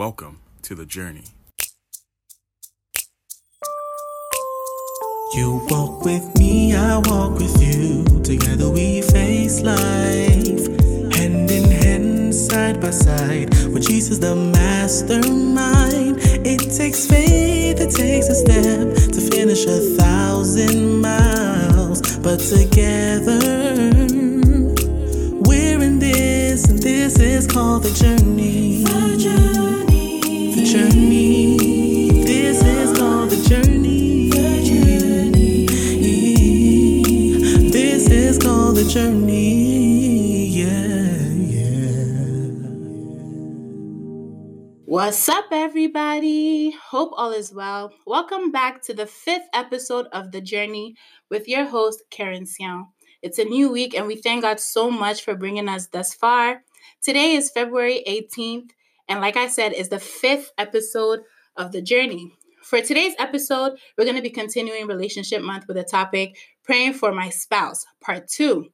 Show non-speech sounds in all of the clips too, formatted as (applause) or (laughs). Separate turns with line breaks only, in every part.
Welcome to the journey.
You walk with me, I walk with you. Together we face life, hand in hand, side by side. With Jesus, the mastermind. It takes faith, it takes a step to finish a thousand miles. But together, we're in this, and this is called the journey. The journey. The journey. Yeah, yeah.
What's up, everybody? Hope all is well. Welcome back to the fifth episode of The Journey with your host, Keren Siaw. It's a new week, and we thank God so much for bringing us thus far. Today is February 18th, and like I said, is the fifth episode of The Journey. For today's episode, we're going to be continuing Relationship Month with the topic Praying for My Spouse, Part 2.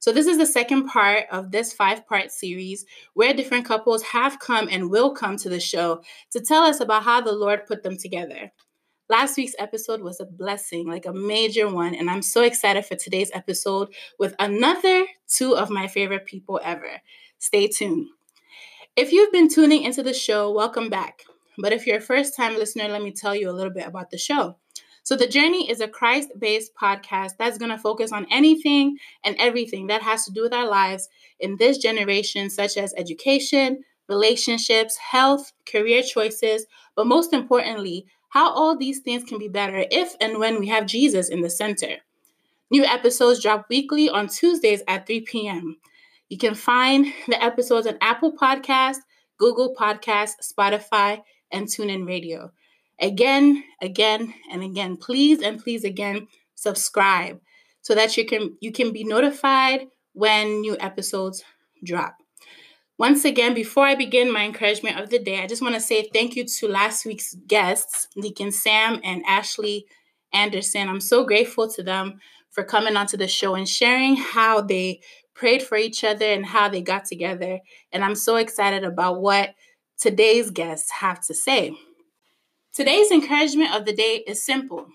So, this is the second part of this five part series where different couples have come and will come to the show to tell us about how the Lord put them together. Last week's episode was a blessing, like a major one, and I'm so excited for today's episode with another two of my favorite people ever. Stay tuned. If you've been tuning into the show, welcome back. But if you're a first time listener, let me tell you a little bit about the show. So, The Journey is a Christ based podcast that's going to focus on anything and everything that has to do with our lives in this generation, such as education, relationships, health, career choices, but most importantly, how all these things can be better if and when we have Jesus in the center. New episodes drop weekly on Tuesdays at 3 p.m. You can find the episodes on Apple Podcast, Google Podcast, Spotify, and TuneIn Radio. Again, again, and again, please and please again subscribe so that you can you can be notified when new episodes drop. Once again, before I begin my encouragement of the day, I just want to say thank you to last week's guests, Deacon Sam and Ashley Anderson. I'm so grateful to them for coming onto the show and sharing how they prayed for each other and how they got together. And I'm so excited about what today's guests have to say. Today's encouragement of the day is simple.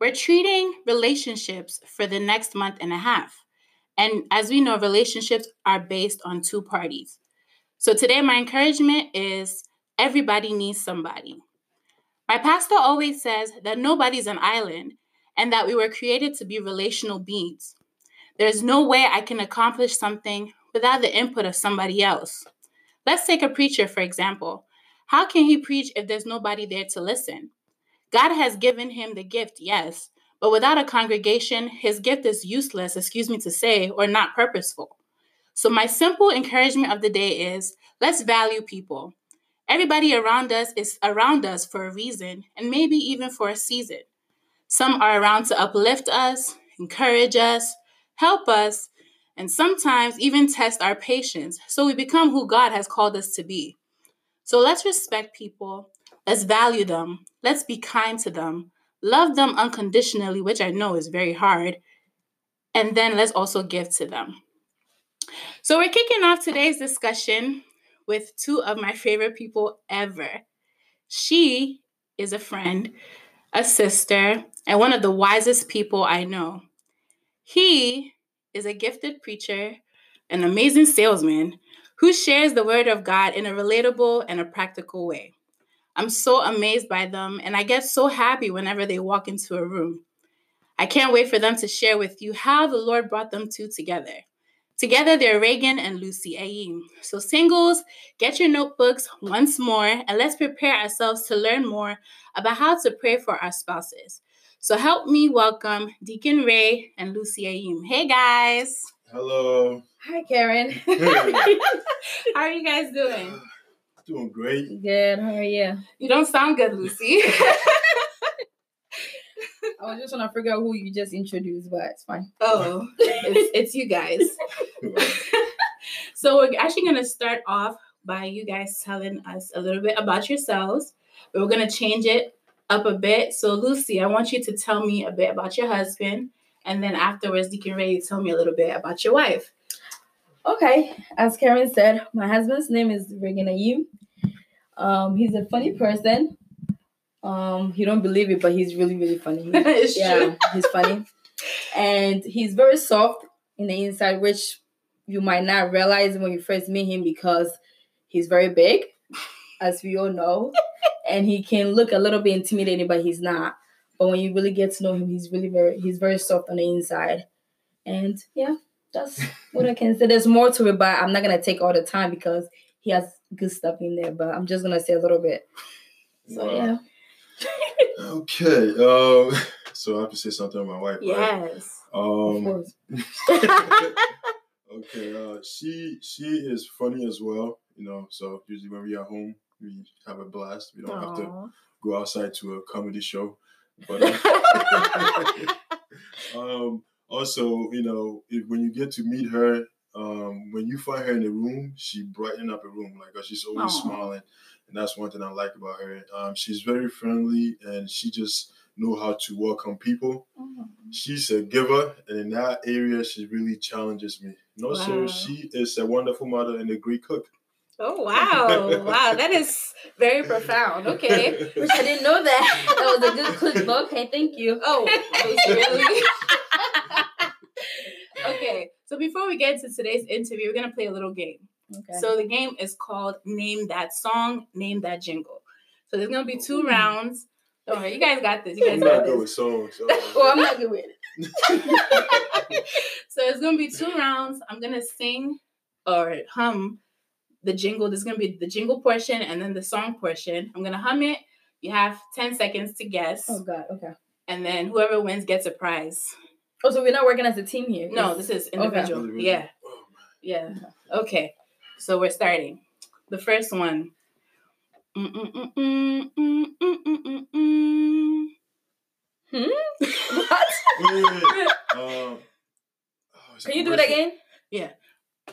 We're treating relationships for the next month and a half. And as we know, relationships are based on two parties. So today, my encouragement is everybody needs somebody. My pastor always says that nobody's an island and that we were created to be relational beings. There's no way I can accomplish something without the input of somebody else. Let's take a preacher, for example. How can he preach if there's nobody there to listen? God has given him the gift, yes, but without a congregation, his gift is useless, excuse me to say, or not purposeful. So, my simple encouragement of the day is let's value people. Everybody around us is around us for a reason, and maybe even for a season. Some are around to uplift us, encourage us, help us, and sometimes even test our patience so we become who God has called us to be. So let's respect people, let's value them, let's be kind to them, love them unconditionally, which I know is very hard, and then let's also give to them. So, we're kicking off today's discussion with two of my favorite people ever. She is a friend, a sister, and one of the wisest people I know. He is a gifted preacher, an amazing salesman who shares the word of God in a relatable and a practical way. I'm so amazed by them, and I get so happy whenever they walk into a room. I can't wait for them to share with you how the Lord brought them two together. Together, they're Reagan and Lucy Ayim. So, singles, get your notebooks once more and let's prepare ourselves to learn more about how to pray for our spouses. So, help me welcome Deacon Ray and Lucy Ayim. Hey, guys.
Hello.
Hi, Keren. (laughs)
How are you guys doing? (sighs)
Doing great.
Good. How are you?
You don't sound good, Lucy. (laughs)
I was just trying to figure out who you just introduced, but it's fine.
oh, it's, it's you guys. (laughs) so, we're actually going to start off by you guys telling us a little bit about yourselves. But we're going to change it up a bit. So, Lucy, I want you to tell me a bit about your husband. And then afterwards, Deacon Ray, tell me a little bit about your wife.
Okay. As Keren said, my husband's name is Reagan Ayim. Um, he's a funny person. Um, he don't believe it, but he's really, really funny. (laughs) yeah, he's funny, and he's very soft in the inside, which you might not realize when you first meet him because he's very big, as we all know, (laughs) and he can look a little bit intimidating, but he's not. But when you really get to know him, he's really very he's very soft on the inside, and yeah, that's what I can say. There's more to it, but I'm not gonna take all the time because he has good stuff in there. But I'm just gonna say a little bit. So
Wow.
yeah.
Okay. Um. (laughs) So I have to say something to my wife. right?
Yes.
Of
Um.
course. (laughs)
okay. Uh. She she is funny as well. You know. So usually when we are home, we have a blast. We don't have to go outside to a comedy show. But uh, (laughs) um, also, you know, if, when you get to meet her, um, when you find her in the room, she brighten up a room. Like she's always
Aw.
smiling, and that's one thing I like about her. Um, she's very friendly, and she just know how to welcome people. She's a giver, and in that area, she really challenges me. And also,
Wow.
she is a wonderful mother and a great cook.
Oh wow. Wow. That is very profound. Okay. (laughs)
Which I didn't know that. That was a good click. Okay, thank you.
Oh, (laughs) oh really? (laughs) okay. So before we get into today's interview, we're gonna play a little game.
Okay.
So the game is called Name That Song, Name That Jingle. So there's gonna be two hmm. rounds. Don't worry, you guys got this. You guys
I'm
got
not good with songs. so-
well, I'm not good with it.
so it's gonna be two rounds. I'm gonna sing or hum the jingle. There's gonna be the jingle portion and then the song portion. I'm gonna hum it. You have 10 seconds to guess,
Oh God. Okay.
and then whoever wins gets a prize.
Oh, so we're not working as a team here.
No, this is individual.
Individual.
Yeah,
Oh,
yeah. Okay, so we're starting. The first one. Mm-mm-mm-mm-mm-mm-mm-mm. (laughs)
what?
Um, oh,
Can you do it again?
Mm-mm-mm-mm-mm-mm-mm-mm.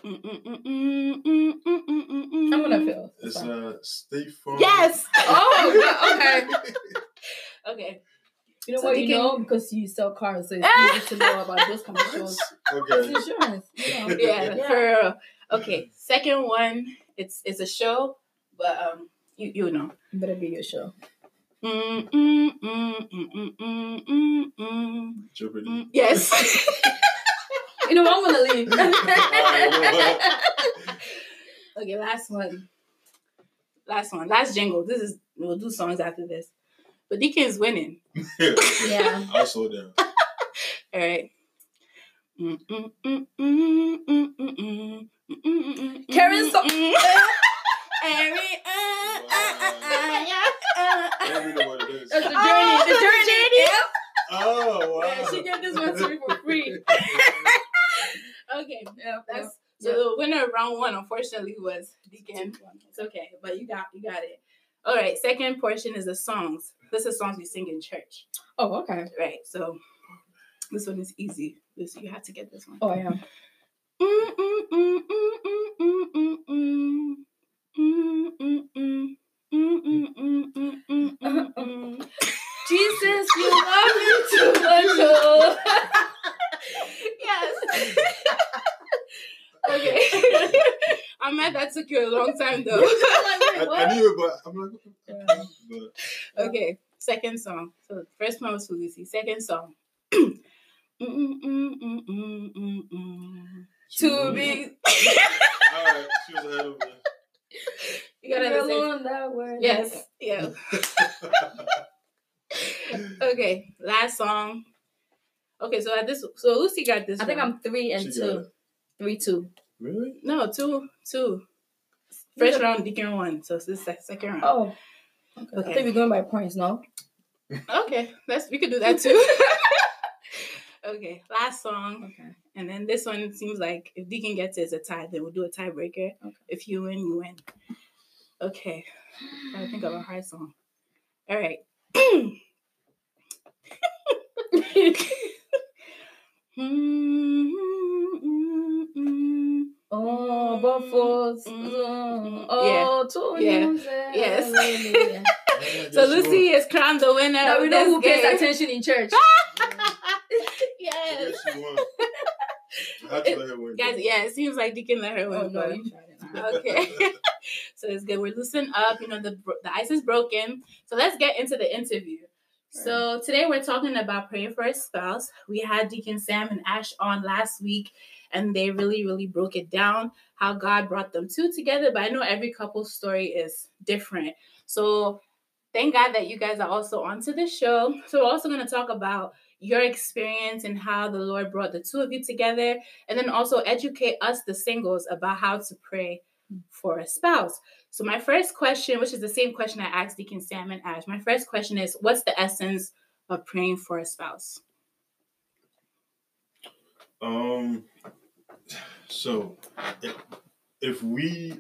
I'm gonna feel.
It's uh, State Farm.
Yes.
Oh, okay.
Okay.
You know
So
what?
you can-
know because you sell cars, so it's easy to know about those commercials. It's
okay.
insurance. You know.
Yeah,
Yeah.
for real. Okay. Second one. It's it's a show, but um, you you know.
Better be your show.
Mm, mm, mm, mm, mm, mm, mm,
Jeopardy.
mm. Yes
you know, I'm gonna leave. (laughs)
okay, last one. Last one. Last jingle. This is we'll do songs after this. But DK is winning. (laughs)
yeah.
I slow down. (laughs)
All right.
Keren
song. Every uh, uh, uh, uh, uh.
yeah. Oh,
that's the journey.
Oh,
the journey.
Oh, wow.
Yeah, she gave this one to me for free.
Okay,
Yeah,
that's so the winner of round one, unfortunately, was Deacon. It's okay, but you got you got it. All right, second portion is the songs. This is songs we sing in church,
Oh, okay.
right? So this one is easy. This you have to get this one.
Oh, yeah. (laughs) Jesus, you love me too much. Oh. (laughs)
Yes. (laughs) okay. (laughs) I'm mad that took you a long time though.
I, I knew it, but I'm like,
Yeah.
but
okay, second song. So first one was for Lucy. Second song. (clears throat)
To be. (laughs)
All right, she was ahead of me.
You gotta
Girl
say
that word.
yes. Yeah. Okay. Last song. Okay, so at this, so Lucy got this.
I think
one.
I'm three and
She got
two.
it.
Three, two.
Really?
no two, two. First round, Deacon one. So this is the second round.
Oh. Okay.
Okay.
I think we're going by points, no? (laughs)
Okay, let's we could do that too. (laughs) okay, last song,
Okay.
and then this one seems like if Deacon gets it, it's a tie. Then we'll do a tiebreaker.
Okay.
If you win, you win. Okay, I think of a hard song. All right. (clears throat) (laughs)
Oh, buffaloes.
Mm.
Oh, two
Yeah.
news.
Yes. (laughs) So
guess you
Lucy is crowned the winner.
now we know
this
who pays attention in church. (laughs) (laughs)
yes.
I guess you won. I had to let her win.
Guys, yeah, it seems like Deacon let her win.
Oh, no,
but-
it.
Okay. so it's good. We're loosened up. You know, the the ice is broken. So let's get into the interview. So today we're talking about praying for a spouse. We had Deacon Sam and Ash on last week, and they really, really broke it down how God brought them two together. But I know every couple's story is different. So thank God that you guys are also onto the show. So we're also going to talk about your experience and how the Lord brought the two of you together, and then also educate us, the singles, about how to pray hmm. for a spouse. So my first question, which is the same question I asked Deacon Sam and Ash, my first question is, what's the essence of praying for a spouse?
Um. So, if, if we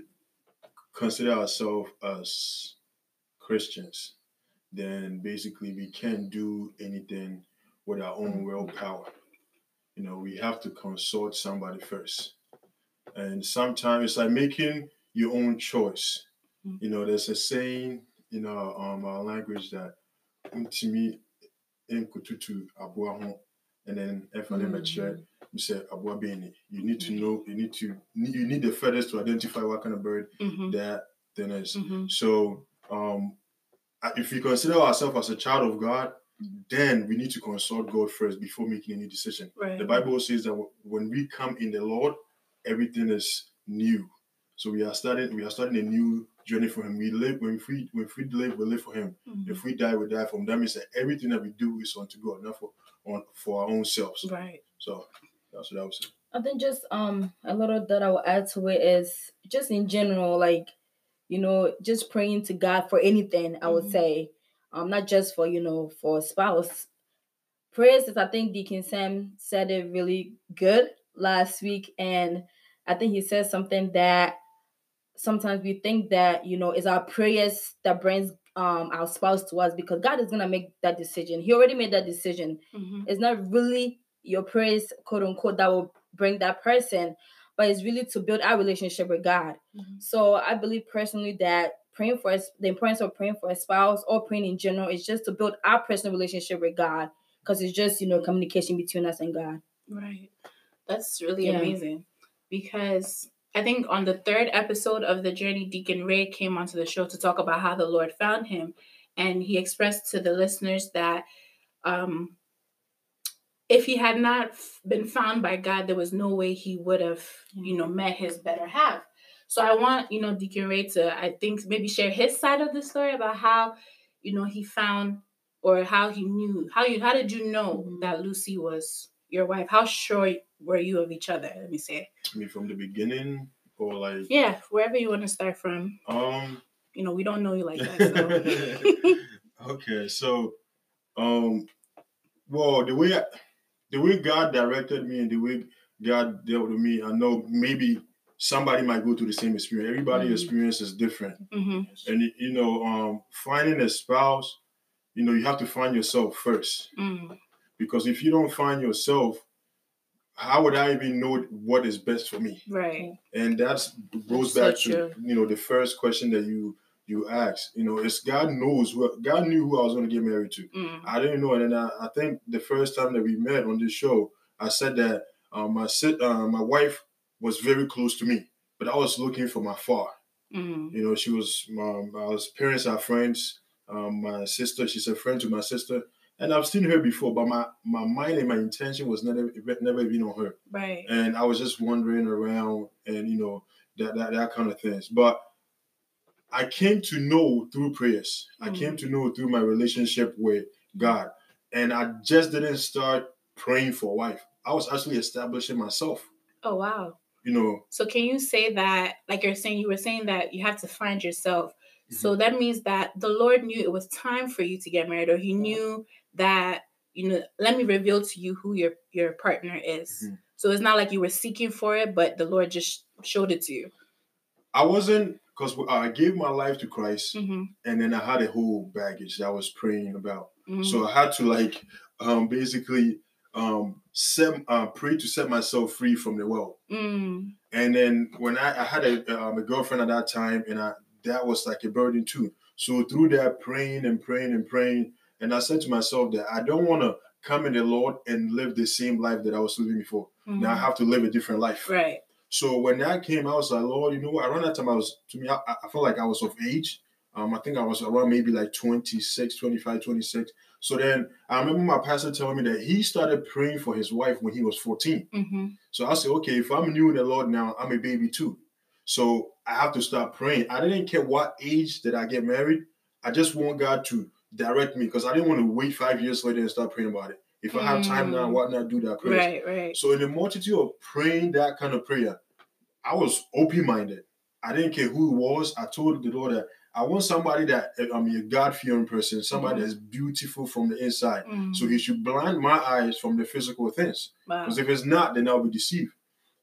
consider ourselves as Christians, then basically we can't do anything with our own willpower. You know, we have to consult somebody first. And sometimes it's like making your own choice.
Mm.
You know, there's a saying in our um our language that "Ntimi nkututu aboa ho," and then I never you say aboa beni. You need to know. You need to. You need the feathers to identify what kind of bird
Mm-hmm.
that then is.
Mm-hmm.
So, um, if we consider ourselves as a child of God, then we need to consult God first before making any decision.
Right.
The Bible says that when we come in the Lord, everything is new. So we are starting. We are starting a new journey for Him. We live when we when we live, we live for Him.
Mhm.
If we die, we die for Him. That means that everything that we do is unto God, not for on for our own selves.
Right.
So that's what I would say.
I think just um a little that I will add to it is just in general, like you know, just praying to God for anything. I would
Mhm.
say, um, not just for you know for a spouse. Prayers is I think Deacon Sam said it really good last week, and I think he said something that sometimes we think that you know is our prayers that brings um our spouse to us because God is gonna make that decision. He already made that decision
Mm-hmm.
it's not really your prayers, quote unquote, that will bring that person, but it's really to build our relationship with God.
Mhm.
So I believe personally that praying for us, the importance of praying for a spouse or praying in general is just to build our personal relationship with God because it's just, you know, communication between us and God.
Right. That's really
Yeah.
amazing because I think on the third episode of the journey, Deacon Ray came onto the show to talk about how the Lord found him. And he expressed to the listeners that um, if he had not been found by God, there was no way he would have, you know, met his better half. So I want, you know, Deacon Ray to, I think, maybe share his side of the story about how, you know, he found or how he knew, how you, how did you know
Mhm.
that Lucy was your wife? How sure were you of each other? Let me say.
I mean, from the beginning, or like,
Yeah, wherever you want to start from.
um,
You know, we don't know you like that. So. (laughs)
okay, so um well the way the way God directed me and the way God dealt with me, I know maybe somebody might go through the same experience. Everybody
Mhm.
experience is different.
hmm
And you know, um finding a spouse, you know, you have to find yourself first.
mm
Because if you don't find yourself, how would I even know what is best for me?
Right.
and that's goes
That's
back
so
to
true.
you know the first question that you you asked you know it's god knows what god knew who i was going to get married to
Mm.
i didn't know and then I, I think the first time that we met on this show i said that um, my sit uh, my wife was very close to me but i was looking for my far
Mm.
you know she was my, my parents are friends um, my sister she's a friend to my sister and i've seen her before but my my mind and my intention was never never even on her
Right.
and I was just wandering around and you know that that, that kind of things. But I came to know through prayers. I
Mm.
came to know through my relationship with God, and I just didn't start praying for a wife. I was actually establishing myself.
Oh wow.
You know,
So can you say that, like you're saying, you were saying that you have to find yourself.
Mm-hmm.
So that means that the Lord knew it was time for you to get married, or He knew that you know. Let me reveal to you who your your partner is.
Mhm.
So it's not like you were seeking for it, but the Lord just showed it to you.
I wasn't because I gave my life to Christ,
Mm-hmm.
and then I had a whole baggage that I was praying about.
Mm-hmm.
So I had to like um, basically um, set uh, pray to set myself free from the world.
mm
And then when I, I had a, um, a girlfriend at that time, and I, that was like a burden too. So through that praying and praying and praying, and I said to myself that I don't want to come in the Lord and live the same life that I was living before. Now I have to live a different life.
mm-hmm. Right.
So when that came, I was like, Lord, you know what? Around that time, I was to me, I, I felt like I was of age. Um, I think I was around maybe like 26, 25, 26. So then I remember my pastor telling me that he started praying for his wife when he was 14.
Mm-hmm.
So I said, okay, if I'm new in the Lord now, I'm a baby too. So I have to start praying. I didn't care what age that I get married. I just want God to direct me because I didn't want to wait five years later and start praying about it. If I have time now,
Mm.
why not do that prayer?
Right, right.
So in the multitude of praying that kind of prayer, I was open-minded. I didn't care who it was. I told the Lord that I want somebody that I mean a God-fearing person, somebody
Mhm.
that's beautiful from the inside.
Mm.
So he should blind my eyes from the physical things.
wow.
Because if it's not, then I'll be deceived.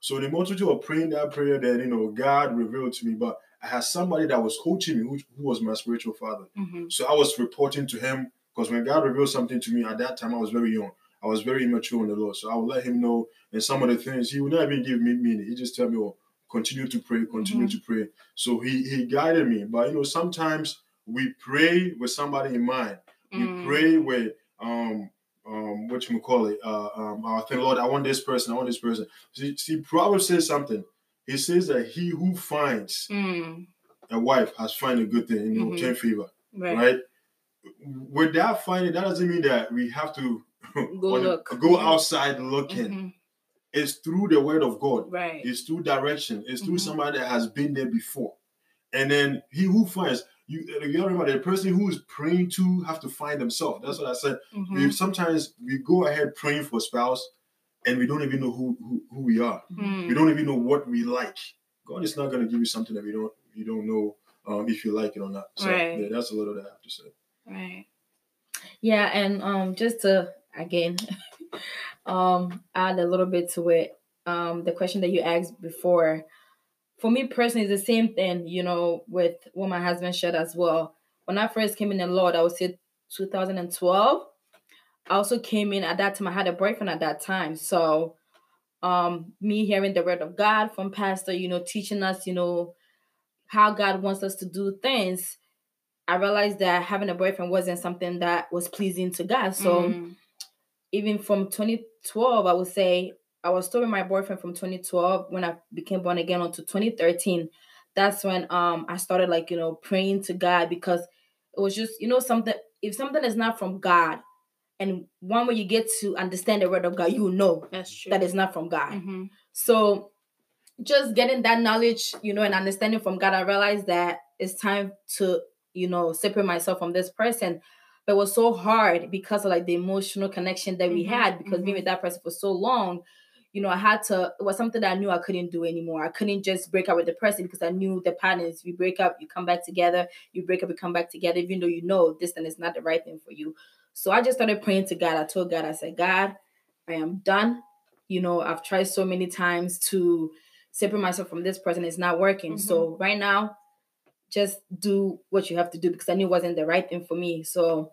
So in the multitude of praying that prayer, then you know God revealed to me, but I had somebody that was coaching me, who, who was my spiritual father.
Mm-hmm.
So I was reporting to him because when God revealed something to me at that time, I was very young. I was very immature in the Lord. So I would let him know and some of the things he would not even give me meaning. He just tell me, oh, continue to pray, continue to pray. So he he guided me. But you know, sometimes we pray with somebody in mind. We
Mm.
pray with um um what you call it uh um I think Lord I want this person I want this person see, see Proverbs says something it says that he who finds
Mm.
a wife has found a good thing you know
Mhm.
obtain favor
Right.
right without finding that doesn't mean that we have to (laughs)
Go look.
go outside looking
Mhm.
it's through the word of God
Right.
it's through direction. It's through
Mhm.
somebody that has been there before. And then he who finds you, you gotta remember the person who is praying to have to find themselves. That's what I said.
Mhm.
We sometimes we go ahead praying for spouse and we don't even know who who, who we are.
Mm.
We don't even know what we like. God is not gonna give you something that we don't you don't know um, if you like it or not. So
Right.
yeah, that's a little that I have to say.
Right.
Yeah, and um, just to again, (laughs) um, add a little bit to it. Um, the question that you asked before, for me personally, it's the same thing. You know, with what my husband shared as well. When I first came in the Lord, I would say 2012. I also came in at that time. I had a boyfriend at that time, so um, me hearing the word of God from pastor, you know, teaching us, you know, how God wants us to do things. I realized that having a boyfriend wasn't something that was pleasing to God. So
Mm.
even from 2012, I would say I was still with my boyfriend from 2012 when I became born again until 2013. That's when um I started like you know praying to God because it was just you know something if something is not from God and one way you get to understand the word of God, you know that is not from God.
Mhm.
So just getting that knowledge, you know, and understanding from God, I realized that it's time to, you know, separate myself from this person. But it was so hard because of like the emotional connection that we
Mhm,
had because being
mhm.
with that person for so long, you know, I had to, it was something that I knew I couldn't do anymore. I couldn't just break up with the person because I knew the patterns. You break up, you come back together, you break up, you come back together, even though you know this thing is not the right thing for you. So I just started praying to God. I told God, I said, God, I am done. You know, I've tried so many times to separate myself from this person. It's not working. So right now, just do what you have to do because I knew it wasn't the right thing for me. So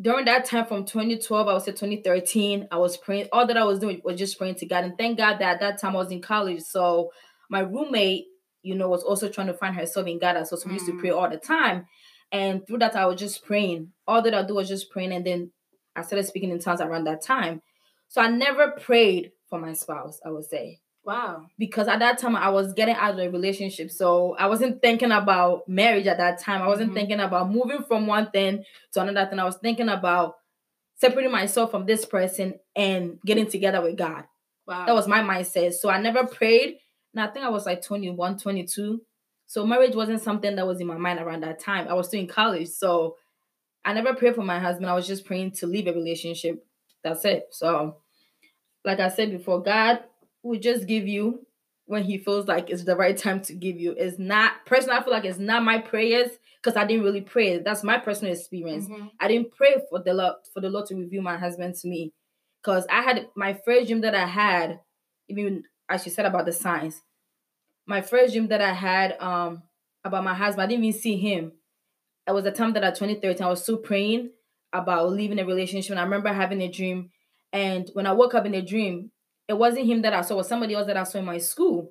during that time from 2012, I would say 2013, I was praying. All that I was doing was just praying to God. And thank God that at that time I was in college. So my roommate, you know, was also trying to find herself in God. So we used to
Mm.
pray all the time. And through that, I was just praying. All that I do was just praying. And then I started speaking in tongues around that time. So I never prayed for my spouse, I would say
Wow.
because at that time I was getting out of a relationship. So I wasn't thinking about marriage at that time. I wasn't
Mhm.
thinking about moving from one thing to another thing. I was thinking about separating myself from this person and getting together with God.
Wow.
That was my mindset. So I never prayed. And I think I was like 21, 22. So marriage wasn't something that was in my mind around that time. I was still in college. So I never prayed for my husband. I was just praying to leave a relationship. That's it. So, like I said before, God will just give you when He feels like it's the right time to give you. It's not personally, I feel like it's not my prayers because I didn't really pray. That's my personal experience.
Mhm.
I didn't pray for the Lord for the Lord to reveal my husband to me. Because I had my first dream that I had, even as you said about the signs. My first dream that I had um about my husband, I didn't even see him. It was the time that at 2013, I was still praying about leaving a relationship. And I remember having a dream. And when I woke up in the dream, it wasn't him that I saw, it was somebody else that I saw in my school.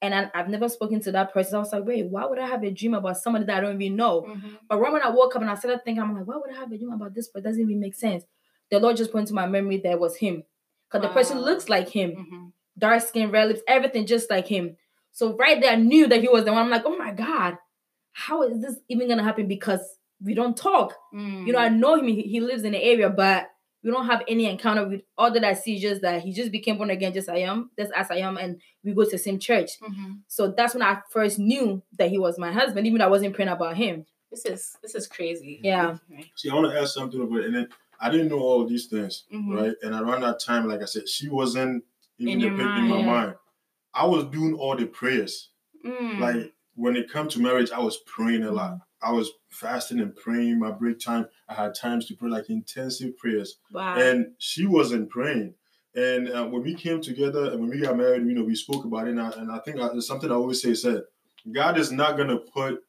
And I, I've never spoken to that person. I was like, wait, why would I have a dream about somebody that I don't even know?
Mhm.
But right when I woke up and I started thinking, I'm like, why would I have a dream about this? But it doesn't even make sense. The Lord just put into my memory that it was him. Because the person looks like him.
Mhm.
dark skin, red lips, everything just like him. So right there, I knew that he was the one. I'm like, oh my God, how is this even gonna happen? Because we don't talk. You know, I know him, he, he lives in the area, but we don't have any encounter with all that I see just that he just became born again, just I am, just as I am, and we go to the same church.
Mhm.
So that's when I first knew that he was my husband, even though I wasn't praying about him.
This is this is crazy.
Yeah.
See, I want to ask something about it. And then I didn't know all of these things,
Mhm.
right? And around that time, like I said, she wasn't even
In
the
your
pick in my
mind.
mind. I was doing all the prayers.
Mm.
Like when it come to marriage, I was praying a lot. I was fasting and praying. My break time, I had times to pray like intensive prayers.
wow.
and she wasn't praying. And uh, when we came together and when we got married, you know, we spoke about it. And I, and I think I, something I always say: said God is not gonna put,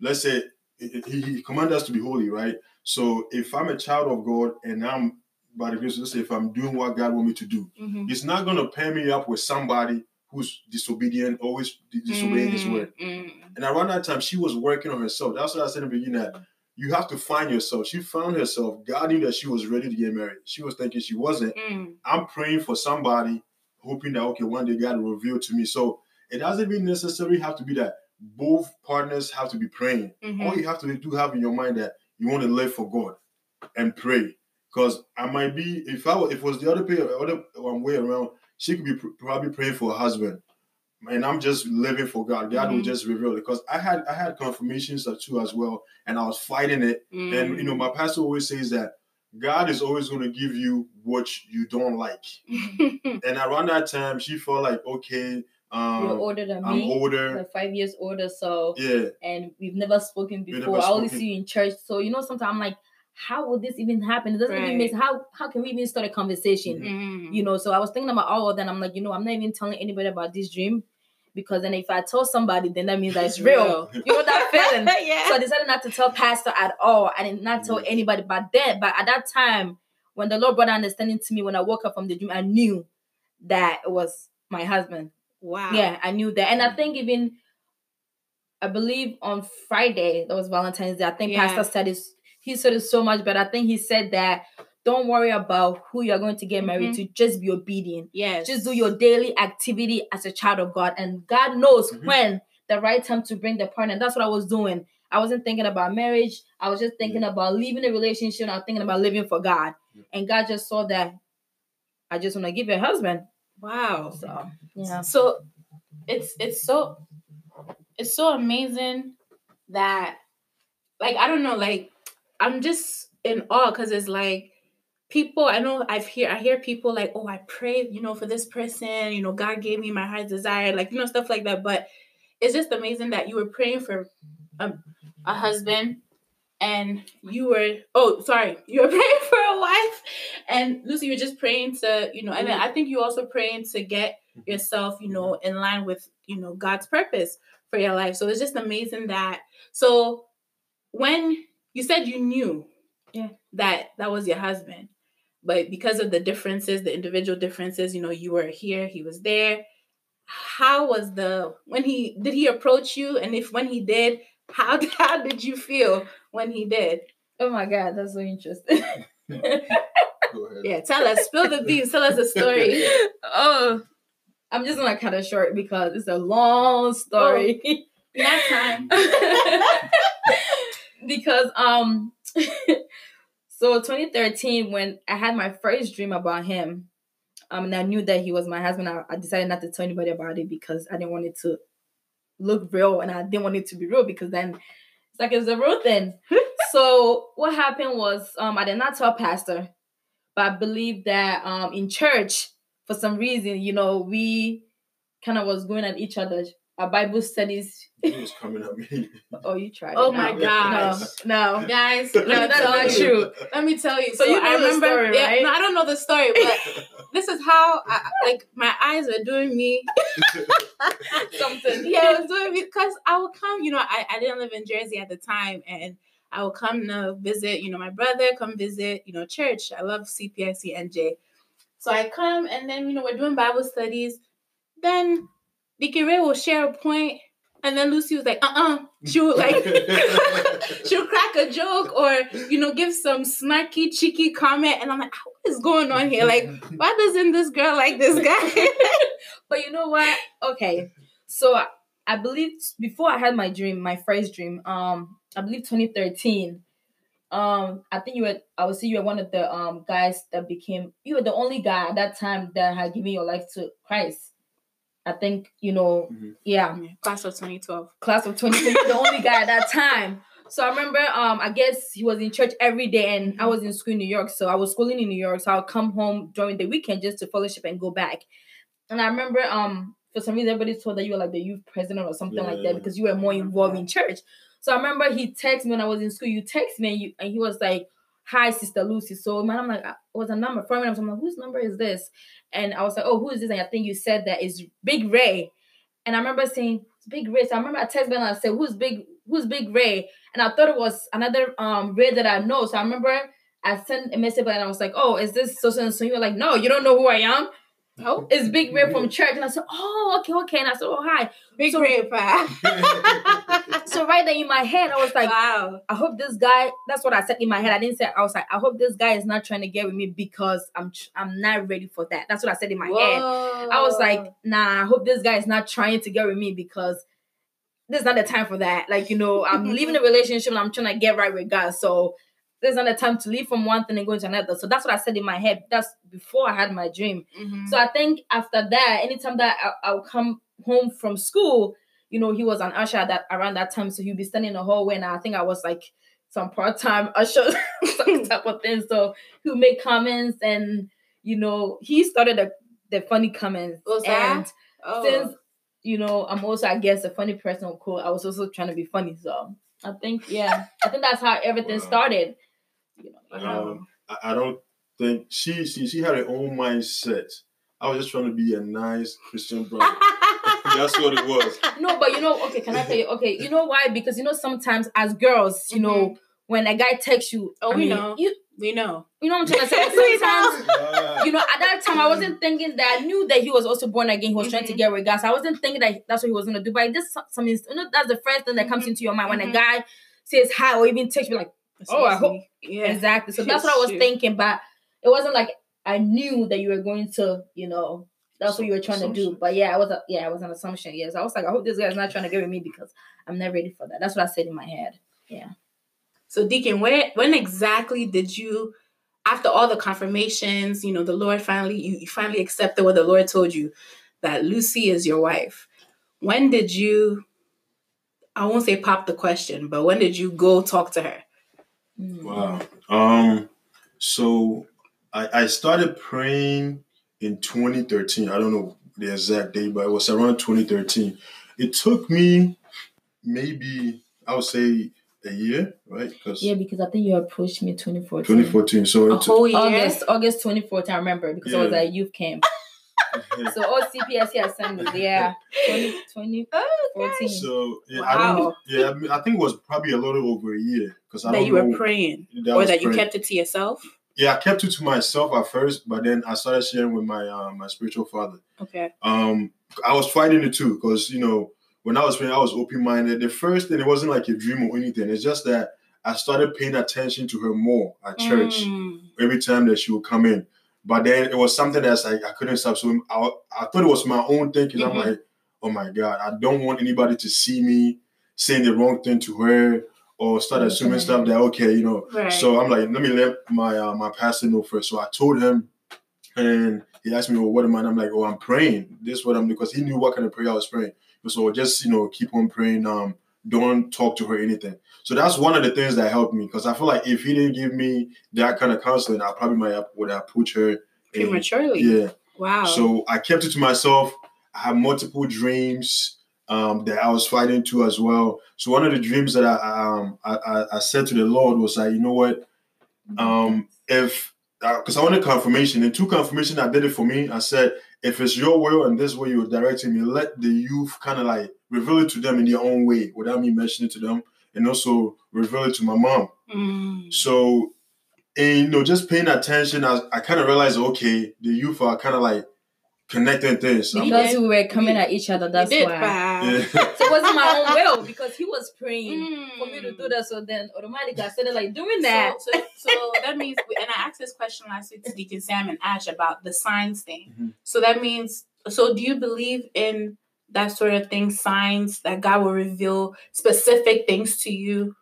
let's say, he, he commanded us to be holy, right? So if I'm a child of God and I'm by the grace, let's say, if I'm doing what God want me to do,
Mhm.
He's not gonna pair me up with somebody who's disobedient, always di- disobeying His word.
Mm,
And around that time, she was working on herself. That's what I said in the beginning. That you have to find yourself. She found herself. God knew that she was ready to get married. She was thinking she wasn't.
mm, mm.
I'm praying for somebody, hoping that okay, one day God will reveal to me. So it doesn't even necessarily have to be that both partners have to be praying.
Mhm.
All you have to do have in your mind that you want to live for God and pray. Because I might be if I if it was the other way, other way around, she could be pr- probably praying for her husband, and I'm just living for God. God will
Mhm.
just reveal it. Because I had I had confirmations of too as well, and I was fighting it. And you know,
Mm.
my pastor always says that God is always going to give you what you don't like.
Mm. (laughs)
And around that time, she felt like, okay,
You're
um,
older than
I'm
me,
older.
five years older. So
Yeah,
and we've never spoken before.
never
I only see you in church. So you know, sometimes I'm like, how would this even happen? It doesn't
Right.
even make how how can we even start a conversation?
Mm.
You know, so I was thinking about all of that. I'm like, you know, I'm not even telling anybody about this dream because then if I tell somebody, then that means that it's (laughs) real. You know that feeling. (laughs)
yeah.
So I decided not to tell pastor at all. I did not tell
Mhm.
anybody. But then, but at that time, when the Lord brought understanding to me, when I woke up from the dream, I knew that it was my husband.
wow.
Yeah, I knew that. And I think even I believe on Friday, that was Valentine's Day. I think
Yeah.
Pastor said this, he said it so much, but I think he said that don't worry about who you're going to get married to, just be obedient.
Yes.
Just do your daily activity as a child of God. And God knows
Mhm.
when the right time to bring the partner. That's what I was doing. I wasn't thinking about marriage. I was just thinking about leaving the relationship. I was thinking about living for God.
Yeah.
And God just saw that I just want to give you a husband.
Wow.
So yeah.
So it's it's so it's so amazing that like I don't know like I'm just in awe because it's like people I know I've hear I hear people like oh I pray, you know for this person you know God gave me my heart's desire like you know stuff like that but it's just amazing that you were praying for a, a husband and you were oh sorry (laughs) you were praying for a wife and Lucy you were just praying to you know and then mm-hmm. I think you also praying to get mm-hmm. yourself you know in line with you know God's purpose for your life. So it's just amazing that so when you said you knew
Yeah.
that that was your husband but because of the differences the individual differences you know you were here he was there how was the when he did he approach you and if when he did how (laughs) how did you feel when he did
Oh my God, that's so interesting. (laughs)
go ahead.
yeah tell us spill the beans tell us the story (laughs)
oh, I'm just gonna cut it short because it's a long story.
Oh, that time
because um, (laughs) so 2013 when I had my first dream about him, um, and I knew that he was my husband. I, I decided not to tell anybody about it because I didn't want it to look real, and I didn't want it to be real because then it's like it's a real thing. (laughs) so what happened was um, I did not tell pastor, but I believe that um in church for some reason, you know, we kind of was going at each other. Our Bible studies.
He was coming at me. (laughs)
Oh, you tried.
Oh my
No.
gosh.
No, no.
guys
No, that's not true.
let me tell you
So you know the story,
yeah,
right?
no i don't know the story but (laughs) this is how I, like my eyes were doing me (laughs)
Something.
yeah, it was doing me because I would come, you know, I, I didn't live in Jersey at the time and I would come to visit, you know, my brother, come visit, you know, church. I love CPIC NJ. So I come and then, you know, we're doing Bible studies. Then Deacon Ray will share a point And then Lucy was like, uh uh She would like, (laughs) she'll crack a joke or, you know, give some snarky, cheeky comment. And I'm like, what is going on here? Like, why doesn't this girl like this guy? (laughs)
but you know what? Okay. So I, I believe before I had my dream, my first dream, um, I believe 2013. Um, I think you were I would say you were one of the um guys that became you were the only guy at that time that had given your life to Christ. I think, you know,
Mhm.
yeah.
Class of 2012.
class of 2012. the only guy at that time. So I remember, um, I guess he was in church every day, and I was in school in New York. So I was schooling in New York, so I'll come home during the weekend just to fellowship and go back. And I remember, um, for some reason, everybody told that you were like the youth president or something like that because you were more involved in church. So I remember he texted me when I was in school. You texted me, and, you, and he was like, "Hi, Sister Lucy." So man, I'm like, "Uh, "What's a number?" For me, I'm like, "Whose number is this?" And I was like, "Oh, who is this?" And I think you said that is Big Ray. And I remember saying Big Ray. So I remember I texted and I said, "Who's Big? Who's Big Ray?" And I thought it was another um Ray that I know. So I remember I sent a message and I was like, "Oh, is this so so?" So you were like, "No, you don't know who I am."
Oh,
It's Big Ray from church. And I said, "Oh, okay, okay." And I said, "Oh, hi."
big
So-
red. (laughs)
So right there in my head, I was like,
wow.
I hope this guy. That's what I said in my head. I didn't say. I was like, I hope this guy is not trying to get with me because I'm I'm not ready for that. That's what I said in my head. I was like, nah, I hope this guy is not trying to get with me because this is not the time for that. Like, you know, I'm leaving a (laughs) relationship and I'm trying to get right with God. So there's not the time to leave from one thing and go into another. So that's what I said in my head. That's before I had my dream.
Mhm.
So I think after that, anytime that I, I'll come home from school, you know, he was an usher that around that time. So he'd be standing in the hallway and I think I was like some part-time usher (laughs) some (laughs) type of thing. So he would make comments and you know, he started the, the funny comments.
Was that?
and
oh.
since you know I'm also I guess a funny person cool, I was also trying to be funny. So I think yeah, I think that's how everything
Wow.
started. You know,
um, I, I don't think she she she had her own mindset. I was just trying to be a nice Christian brother. (laughs) That's what it was.
no, but you know, okay, can I tell you? Okay, you know why? Because you know sometimes as girls, you know, when a guy texts you,
Oh,
I
we
mean,
know.
you
we know.
you know what I'm trying to say. (laughs) Sometimes.
Yeah.
You know, at that time, I wasn't thinking that I knew that he was also born again. He was trying to
Mhm.
get with God. So I wasn't thinking that that's what he was gonna do. But I just some, some you know, that's the first thing that comes
Mhm.
into your mind when a guy says hi or even texts you like, Oh, I hope-
Yeah.
Exactly. So that's what I was
Shoot.
thinking, but it wasn't like I knew that you were going to, you know, that's what you were trying to do. But yeah, I was a yeah, it was an assumption. Yes. I was like, I hope this guy's not trying to get with me because I'm not ready for that. That's what I said in my head. Yeah.
So, Deacon, where when exactly did you, after all the confirmations, you know, the Lord finally you, you finally accepted what the Lord told you that Lucy is your wife? When did you? I won't say pop the question, but when did you go talk to her?
Wow. Um. So I I started praying in 2013. I don't know the exact date, but it was around 2013. It took me maybe I would say a year, right? Because
Yeah, because I think you approached me 2014.
2014. So
A
it took,
whole year.
August, August 2014, I remember because I was
Yeah.
at youth camp. (laughs) So all CPSC assemblies, yeah. (laughs) 20, 2014.
so yeah, I don't.
Wow.
Yeah, I, mean, I think it was probably a little over a year because I
that
don't
you
know.
were praying,
that
or
was
that you kept it to yourself.
Yeah, I kept it to myself at first, but then I started sharing with my uh, my spiritual father.
Okay.
um I was fighting it too because you know when I was praying I was open minded. The first thing it wasn't like a dream or anything. It's just that I started paying attention to her more at church
Mm.
every time that she would come in. But then it was something that's like I couldn't stop. So I, I thought it was my own thing because
Mhm.
I'm like, oh my god, I don't want anybody to see me saying the wrong thing to her or start assuming stuff that okay, you know.
Right.
So I'm like, let me let my uh, my pastor know first. So I told him, and he asked me, well, what am I? And I'm like, oh, I'm praying. This is what I'm because he knew what kind of prayer I was praying. So just you know, keep on praying. Um, don't talk to her anything. So that's one of the things that helped me because I feel like if he didn't give me that kind of counseling, I probably might have, would have put her
prematurely.
Yeah.
Wow.
So I kept it to myself. I had multiple dreams um, that I was fighting to as well. So one of the dreams that I um, I, I, I said to the Lord was like, you know what? Um, if because I wanted confirmation, and two confirmation that did it for me. I said, if it's your will and this way you're directing me, let the youth kind of like reveal it to them in their own way without me mentioning it to them, and also reveal it to my mom.
Mm.
So, and you know, just paying attention, I, I kind of realized, okay, the youth are kind of like connecting things.
Because we were coming
we-
at each other, that's
did,
why.
yeah.
So it (laughs) wasn't my own will because he was praying for me to
Mm.
do that. So then automatically I started like doing that.
So, so, (laughs) so that means, and I asked this question last week to Deacon Sam and Ash about the signs thing.
Mhm.
So that means, so do you believe in that sort of thing, signs that God will reveal specific things to you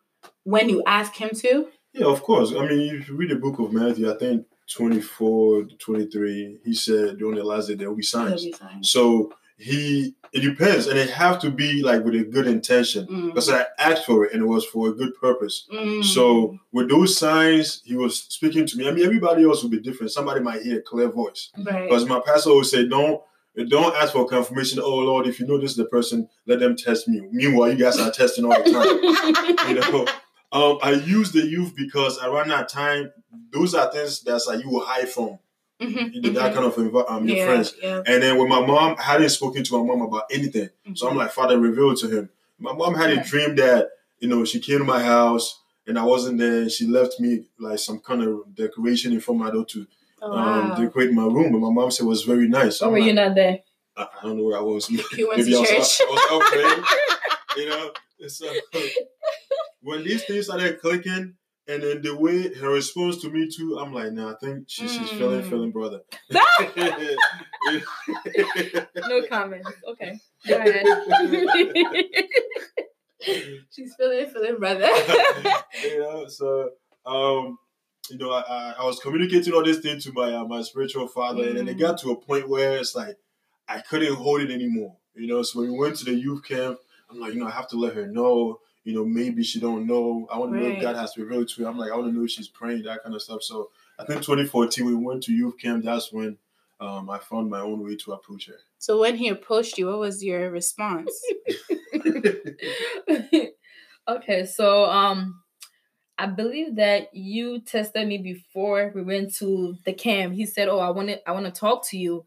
when you ask Him to?
Yeah, of course. I mean, if you read the book of Matthew, I think 24 to 23, he said during the last day there will be signs.
Be signs.
So he, it depends, and it have to be like with a good intention
Mm.
because I asked for it and it was for a good purpose.
Mm.
So with those signs, he was speaking to me. I mean, everybody else will be different. Somebody might hear a clear voice
right.
because my pastor always say, "Don't." Don't ask for confirmation. Oh Lord, if you know this is the person, let them test me. Meanwhile, you guys are testing all the time. you (laughs) know um i use the youth because around that time those are things that's like you will hide from
Mhm,
you know, that
mhm.
kind of um your
yeah,
friends
Yeah.
and then with my mom I hadn't spoken to my mom about anything so i'm like father reveal it to him my mom had a dream that you know she came to my house and i wasn't there she left me like some kind of decoration in front of my door to
Oh,
um
wow.
decorate my room but my mom said it was very nice I'm
were you not there?
I, I don't know where i was
You went (laughs)
Maybe
to
I was,
church.
I was out (laughs) praying, you know. So (laughs) when these things started clicking, and then the way her response to me too, I'm like, nah, I think she, she's feeling,
Mm.
feeling, brother.
No comments. Okay. Go ahead.
She's feeling, feeling, brother.
you know, so um, you know, I, I, was communicating all this thing to my uh, my spiritual father, and then it
Mm.
got to a point where it's like I couldn't hold it anymore. You know, so when we went to the youth camp, I'm like, you know, I have to let her know. You know, maybe she don't know. I want to know if
Right.
God has revealed to her. I'm like, I want to know if she's praying, that kind of stuff. So I think 2014, we went to youth camp. That's when um, I found my own way to approach her.
so when he approached you, what was your response? (laughs) (laughs)
okay, so um I believe that you tested me before we went to the camp. He said, "Oh, I want to I want to talk to you."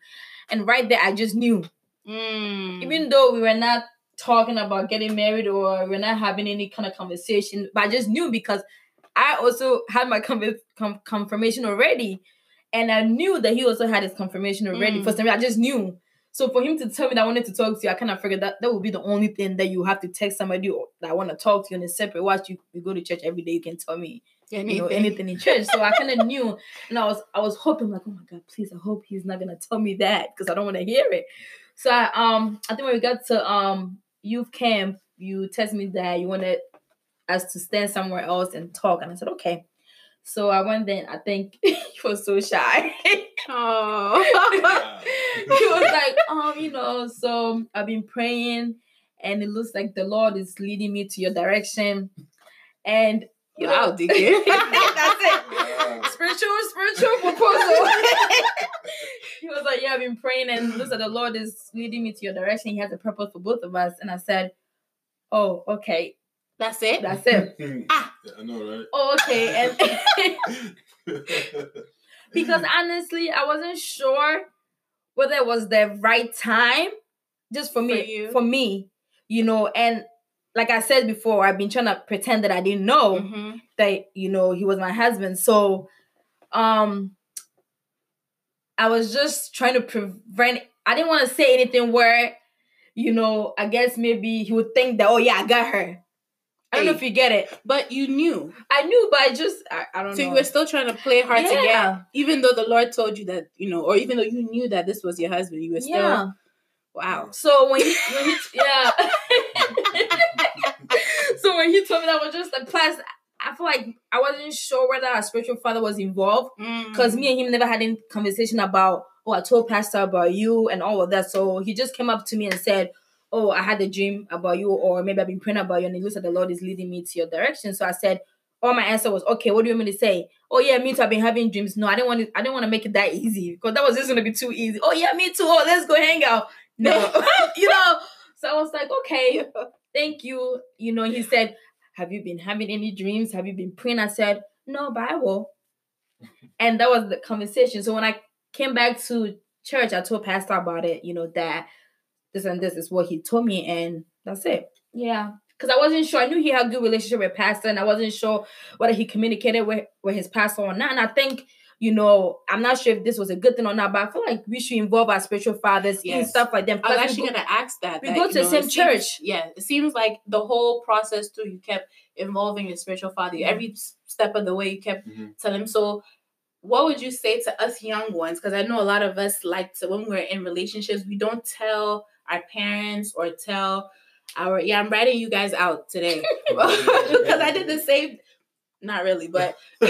And right there I just knew.
Mm.
Even though we were not talking about getting married or we're not having any kind of conversation, but I just knew because I also had my com- com- confirmation already. And I knew that he also had his confirmation already.
Mm.
For some reason, I just knew. So for him to tell me that I wanted to talk to you, I kind of figured that that would be the only thing that you have to text somebody or that I want to talk to you in a separate. Watch you, you go to church every day, you can tell me
anything.
you know anything in church. So I kind of (laughs) knew, and I was I was hoping like, oh my god, please, I hope he's not gonna tell me that because I don't want to hear it. So I um I think when we got to um youth camp, you texted me that you wanted us to stand somewhere else and talk, and I said okay. So I went there. and I think (laughs) he was so shy.
Oh. (laughs) (laughs)
he was like, um, you know, so I've been praying, and it looks like the Lord is leading me to your direction, and you know,
Wow, Deacon. (laughs)
that's it
Wow.
spiritual, spiritual proposal. (laughs) he was like, Yeah, I've been praying, and looks like the Lord is leading me to your direction. He has a purpose for both of us. And I said, Oh, okay,
That's it.
that's it.
Ah.
Yeah, I know, right?
Oh, okay. And because honestly, I wasn't sure whether it was the right time just for
For
me.
you.
For me, you know, and like I said before, I've been trying to pretend that I didn't know.
Mhm.
that you know he was my husband so um i was just trying to prevent i didn't want to say anything where you know i guess maybe he would think that oh yeah i got her i don't know if you get it
But you knew.
i knew but i just i, I don't
So you were still trying to play hard to get, even though the Lord told you that, you know, or even though you knew that this was your husband, you were still,
yeah
wow.
so when he, when he yeah (laughs) so when he told me that was just a plus i feel like i wasn't sure whether our spiritual father was involved because
Mm.
me and him never had any conversation about oh i told pastor about you and all of that so he just came up to me and said oh i had a dream about you or maybe i've been praying about you and it looks like the lord is leading me to your direction. So i said oh my answer was okay what do you want me to say? Oh yeah me too i've been having dreams. No i didn't want to i didn't want to make it that easy because that was just going to be too easy. Oh yeah me too oh let's go hang out. (laughs) No (laughs) you know? So i was like okay thank you. You know he said have you been having any dreams? Have you been praying? I said no but i will and that was the conversation. So when I came back to church, I told Pastor about it, you know, that this and this is what he told me, and that's it. Yeah. Because I wasn't sure. I knew he had a good relationship with Pastor, and I wasn't sure whether he communicated with, with his pastor or not. And I think you know, I'm not sure if this was a good thing or not, but I feel like we should involve our spiritual fathers in
Yes.
stuff like that.
I was actually
go-
gonna ask that.
we
that,
go
you
to the
know,
same
it seems-
church.
Yeah, it seems like the whole process too. You kept involving your spiritual father.
Mhm.
Every step of the way, you kept
Mhm.
telling him. So, what would you say to us young ones? Because I know a lot of us like to when we're in relationships, we don't tell our parents or tell our. Yeah, I'm writing you guys out today (laughs) (laughs) because I did the same. Not really, but (laughs)
you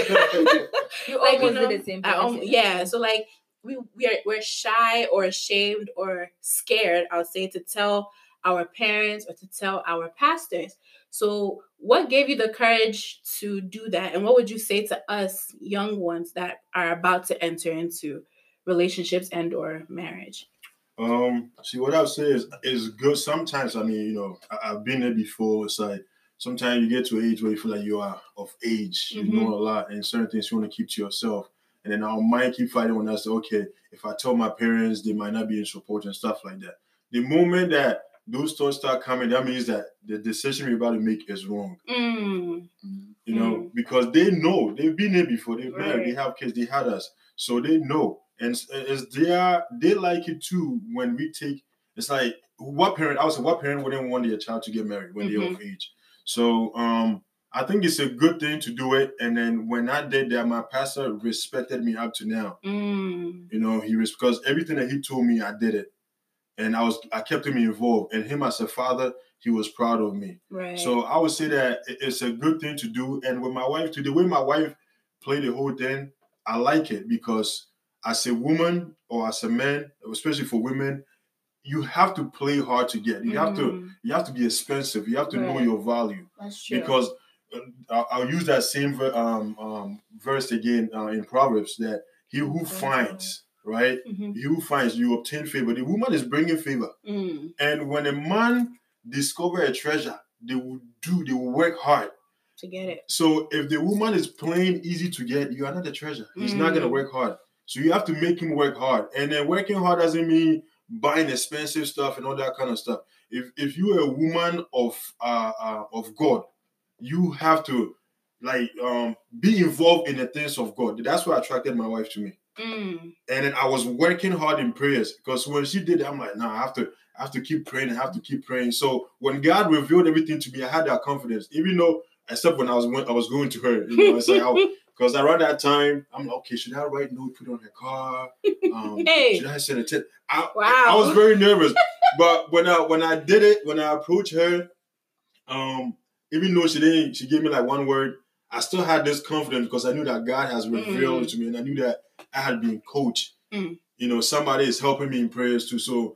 like, you know,
did the same thing.
yeah. So like we we are we're shy or ashamed or scared. I'll say to tell our parents or to tell our pastors. So what gave you the courage to do that, and what would you say to us young ones that are about to enter into relationships and or marriage?
Um, see, what I'll say is, is good. Sometimes, I mean, you know, I, I've been there before. It's like sometimes you get to an age where you feel like you are of age, you know a lot, and certain things you want to keep to yourself. And then our mind keep fighting when I say, okay, if I tell my parents, they might not be in support and stuff like that. The moment that those thoughts start coming, that means that the decision you're about to make is wrong.
Mm,
You know, because they know they've been there before. They've married, they have kids, they had us, so they know. And s- it's they they like it too when we take. It's like what parent? I was what parent wouldn't want their child to get married when they're of age? So um, I think it's a good thing to do it. And then when I did that, my pastor respected me up to now.
mm,
You know, he was because everything that he told me, I did it, and I was I kept him involved. And him as a father, he was proud of me.
right.
So I would say that it's a good thing to do. And with my wife, to the way my wife played the whole thing, I like it because as a woman or as a man, especially for women, you have to play hard to get. You have to
Mm,
you have to be expensive. You have to know your value
That's true.
because uh, I'll, use that same um, um, verse again uh, in Proverbs that he who finds right,
mhm,
he who finds you obtain favor. The woman is bringing favor.
mm,
And when a man discover a treasure, they will do, they will work hard.
to get it.
So if the woman is plain easy to get, you are not a treasure. He's not gonna
Mm.
work hard. So you have to make him work hard. And then working hard doesn't mean buying expensive stuff and all that kind of stuff. If if you're a woman of uh, uh of God, you have to like um be involved in the things of God. That's what attracted my wife to me
Mm,
and then I was working hard in prayers because when she did, I'm like, nah, I have to, I have to keep praying, I have to keep praying. So when God revealed everything to me, I had that confidence, even though, except when I was when I was going to her, you know, it's like, (laughs) because around that time, I'm like, okay, should I write note, put it on her car? (laughs) Um,
Hey.
Should I send a tip? I,
Wow.
I was very nervous, (laughs) but when I when I did it, when I approached her, um, even though she didn't, she gave me like one word. I still had this confidence because I knew that God has revealed
Mm.
it to me, and I knew that I had been coached.
Mm.
You know, somebody is helping me in prayers too. So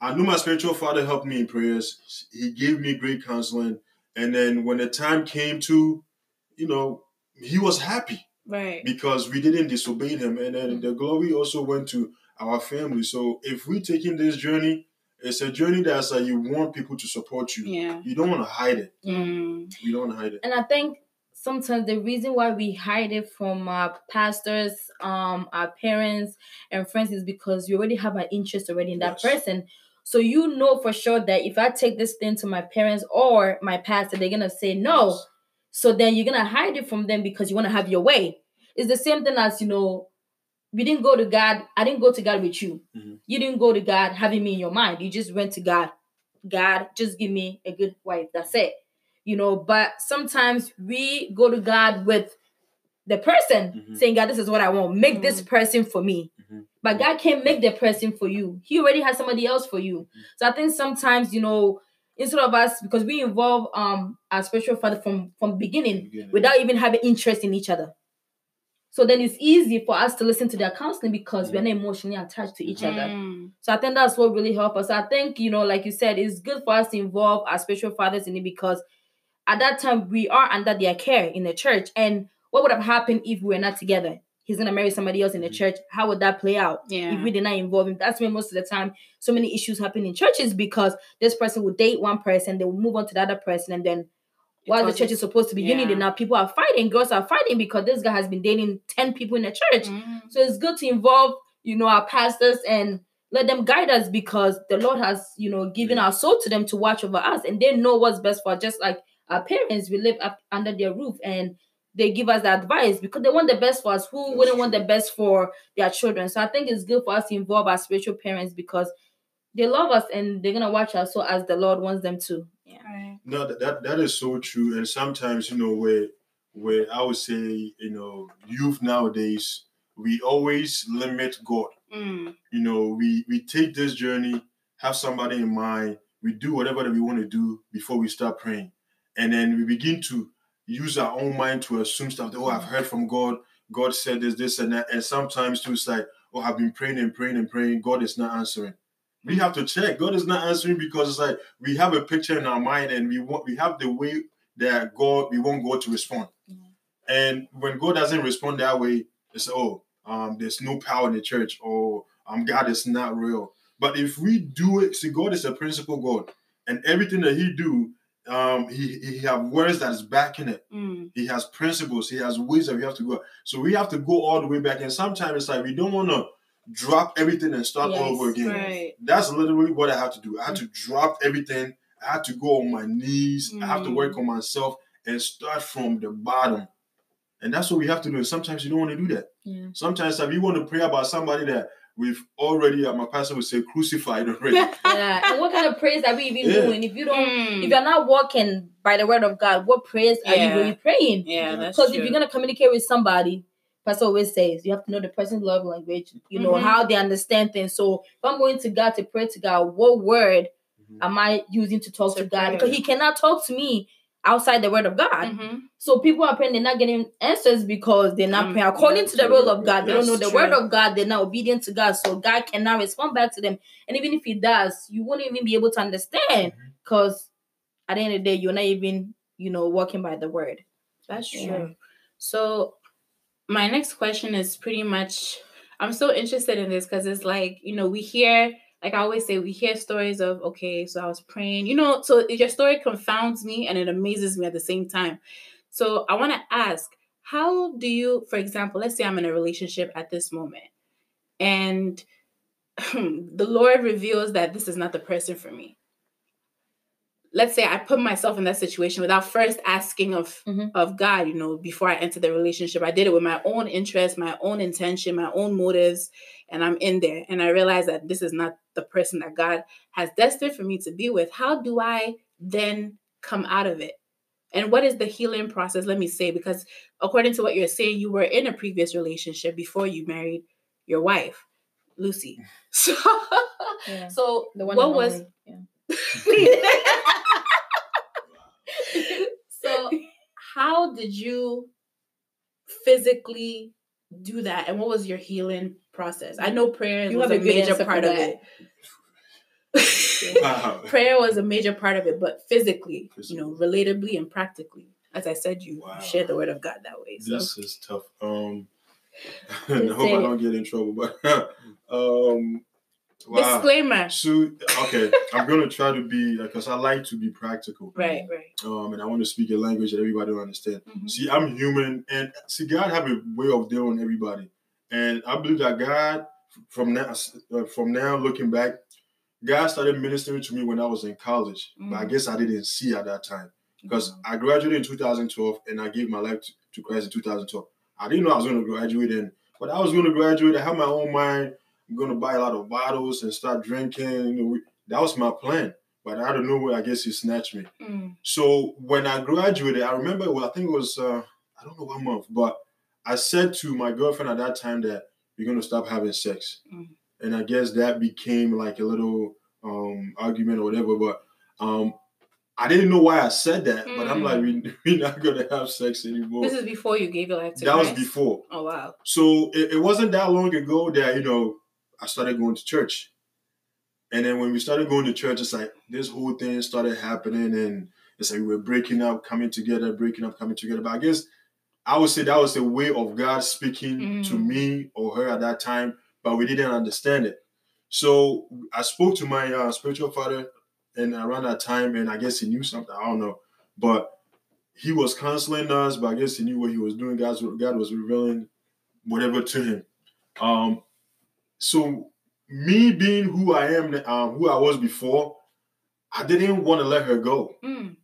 I knew my spiritual father helped me in prayers. He gave me great counseling, and then when the time came to, you know, he was happy
right.
because we didn't disobey him, and then the glory also went to our family. So if we're taking this journey, it's a journey that's like you want people to support you.
Yeah.
You don't want to hide it.
Mm,
You don't want to hide it.
And I think sometimes the reason why we hide it from our pastors, um, our parents and friends is because you already have an interest already in that
Yes.
person. So you know for sure that if I take this thing to my parents or my pastor, they're gonna say no.
Yes.
So then you're gonna hide it from them because you want to have your way. It's the same thing as you know, we didn't go to God. I didn't go to God with you.
Mhm.
You didn't go to God having me in your mind. You just went to God. God, just give me a good wife. That's it. You know, but sometimes we go to God with the person
Mhm.
saying, God, this is what I want. Make this person for me.
Mhm.
But God can't make the person for you. He already has somebody else for you. So I think sometimes, you know, instead of us, because we involve um our spiritual father from from beginning
Beginning.
without even having interest in each other. So then it's easy for us to listen to their counseling because we're not emotionally attached to each other.
mm,
So I think that's what really helped us. I think, you know, like you said, it's good for us to involve our spiritual fathers in it because at that time we are under their care in the church. And what would have happened if we were not together? He's gonna marry somebody else in the
Mhm.
church. How would that play out?
Yeah.
If we did not involve him. That's when most of the time so many issues happen in churches because this person would date one person, they will move on to the other person, and then while the church is supposed to be
yeah.
unity, now people are fighting, girls are fighting because this guy has been dating 10 people in the church.
Mm,
So it's good to involve, you know, our pastors and let them guide us because the Lord has, you know, given
Yeah.
our soul to them to watch over us and they know what's best for us. Just like our parents, we live up under their roof and they give us the advice because they want the best for us. Who
That's
wouldn't want the best for their children? So I think it's good for us to involve our spiritual parents because they love us and they're gonna watch us so as the Lord wants them to. Yeah.
Right.
No, that, that that is so true. And sometimes, you know, where where I would say, you know, youth nowadays, we always limit God.
Mm.
You know, we we take this journey, have somebody in mind, we do whatever that we want to do before we start praying. And then we begin to use our own mind to assume stuff that, oh, I've heard from God, God said this, this, and that. And sometimes too, it's like, oh, I've been praying and praying and praying, God is not answering. We have to check. God is not answering because it's like we have a picture in our mind and we want we have the way that God we want God to respond.
Mhm.
And when God doesn't respond that way, it's oh, um, there's no power in the church or um, God is not real. But if we do it, see, God is a principle God, and everything that He do, um, He He have words that is backing it.
Mm.
He has principles. He has ways that we have to go. So we have to go all the way back. And sometimes it's like we don't want to drop everything and start all over again.
Right.
That's literally what I had to do. I had to drop everything. I had to go on my knees. I have to
Mm.
work on myself and start from the bottom. And that's what we have to do. And sometimes you don't want to do that.
Yeah.
Sometimes if you want to pray about somebody that we've already, uh, my pastor would say, crucified already. (laughs)
yeah. And what kind of praise are we even
Yeah.
doing? If you don't
Mm.
if you're not walking by the word of God, what prayers are you really praying?
Yeah, that's
Because if you're gonna communicate with somebody, Pastor always says you have to know the person's love language, you know,
Mhm.
how they understand things. So if I'm going to God to pray to God, what word
Mhm.
am I using to talk
To
to, God? Because He cannot talk to me outside the word of God.
Mhm.
So people are praying, they're not getting answers because they're not
Um,
praying according to the will of God. They don't know the word of God. They're not obedient to God, so God cannot respond back to them. And even if He does, you won't even be able to understand
Mm-hmm.
because at the end of the day, you're not even, you know, walking by the word.
That's true.
Yeah.
So my next question is pretty much I'm so interested in this because it's like, you know, we hear like I always say, we hear stories of okay, so I was praying, you know, so your story confounds me and it amazes me at the same time. So I want to ask, how do you, for example, let's say I'm in a relationship at this moment and (clears throat) the Lord reveals that this is not the person for me. Let's say I put myself in that situation without first asking of
Mhm.
of God, you know, before I entered the relationship. I did it with my own interest, my own intention, my own motives, and I'm in there and I realize that this is not the person that God has destined for me to be with. How do I then come out of it? And what is the healing process? Let me say, because according to what you're saying, you were in a previous relationship before you married your wife, Lucy. (laughs) So,
Yeah.
so
The one
what was
yeah. (laughs) (laughs)
so how did you physically do that and what was your healing process i know prayer
You
was
have
a
a
major part of it (laughs)
Wow. (laughs)
prayer was a major part of it but physically you know
Physically.
relatably and practically as i said you
Wow.
share the word of god that way so
This is tough. Um, (laughs) I hope I don't get in trouble, but um, wow.
disclaimer
So okay, I'm gonna try to be because I like to be practical.
right right
Um, and I want to speak a language that everybody will understand.
Mhm.
See, I'm human, and see, God have a way of dealing with everybody, and I believe that God, from now, uh, from now looking back, God started ministering to me when I was in college, but I
Mhm.
guess I didn't see at that time because I graduated in 2012 and I gave my life to, to Christ in 2012. I didn't know I was going to graduate in, but I was going to graduate. I had my own mind. I'm going to buy a lot of bottles and start drinking. You know, we- that was my plan. But out of nowhere, I guess he snatched me.
Mm,
So when I graduated, I remember, well, I think it was, uh, I don't know what month, but I said to my girlfriend at that time that we're going to stop having sex.
Mm.
And I guess that became like a little um, argument or whatever. But um, I didn't know why I said that. But I'm like, we, (laughs) we're not going to have sex anymore.
this is before you gave your life to
that was before.
oh wow
So it, it wasn't that long ago that, you know, I started going to church. And then when we started going to church, it's like this whole thing started happening and it's like we were breaking up, coming together, breaking up, coming together. But I guess I would say that was the way of God speaking to
Mm.
me or her at that time, but we didn't understand it. So I spoke to my uh, spiritual father and around that time, and I guess he knew something. I don't know. But he was counseling us, but I guess he knew what he was doing. God's, God was revealing whatever to him. Um, so me being who I am, um, who I was before, I didn't want to let her go.
Mm,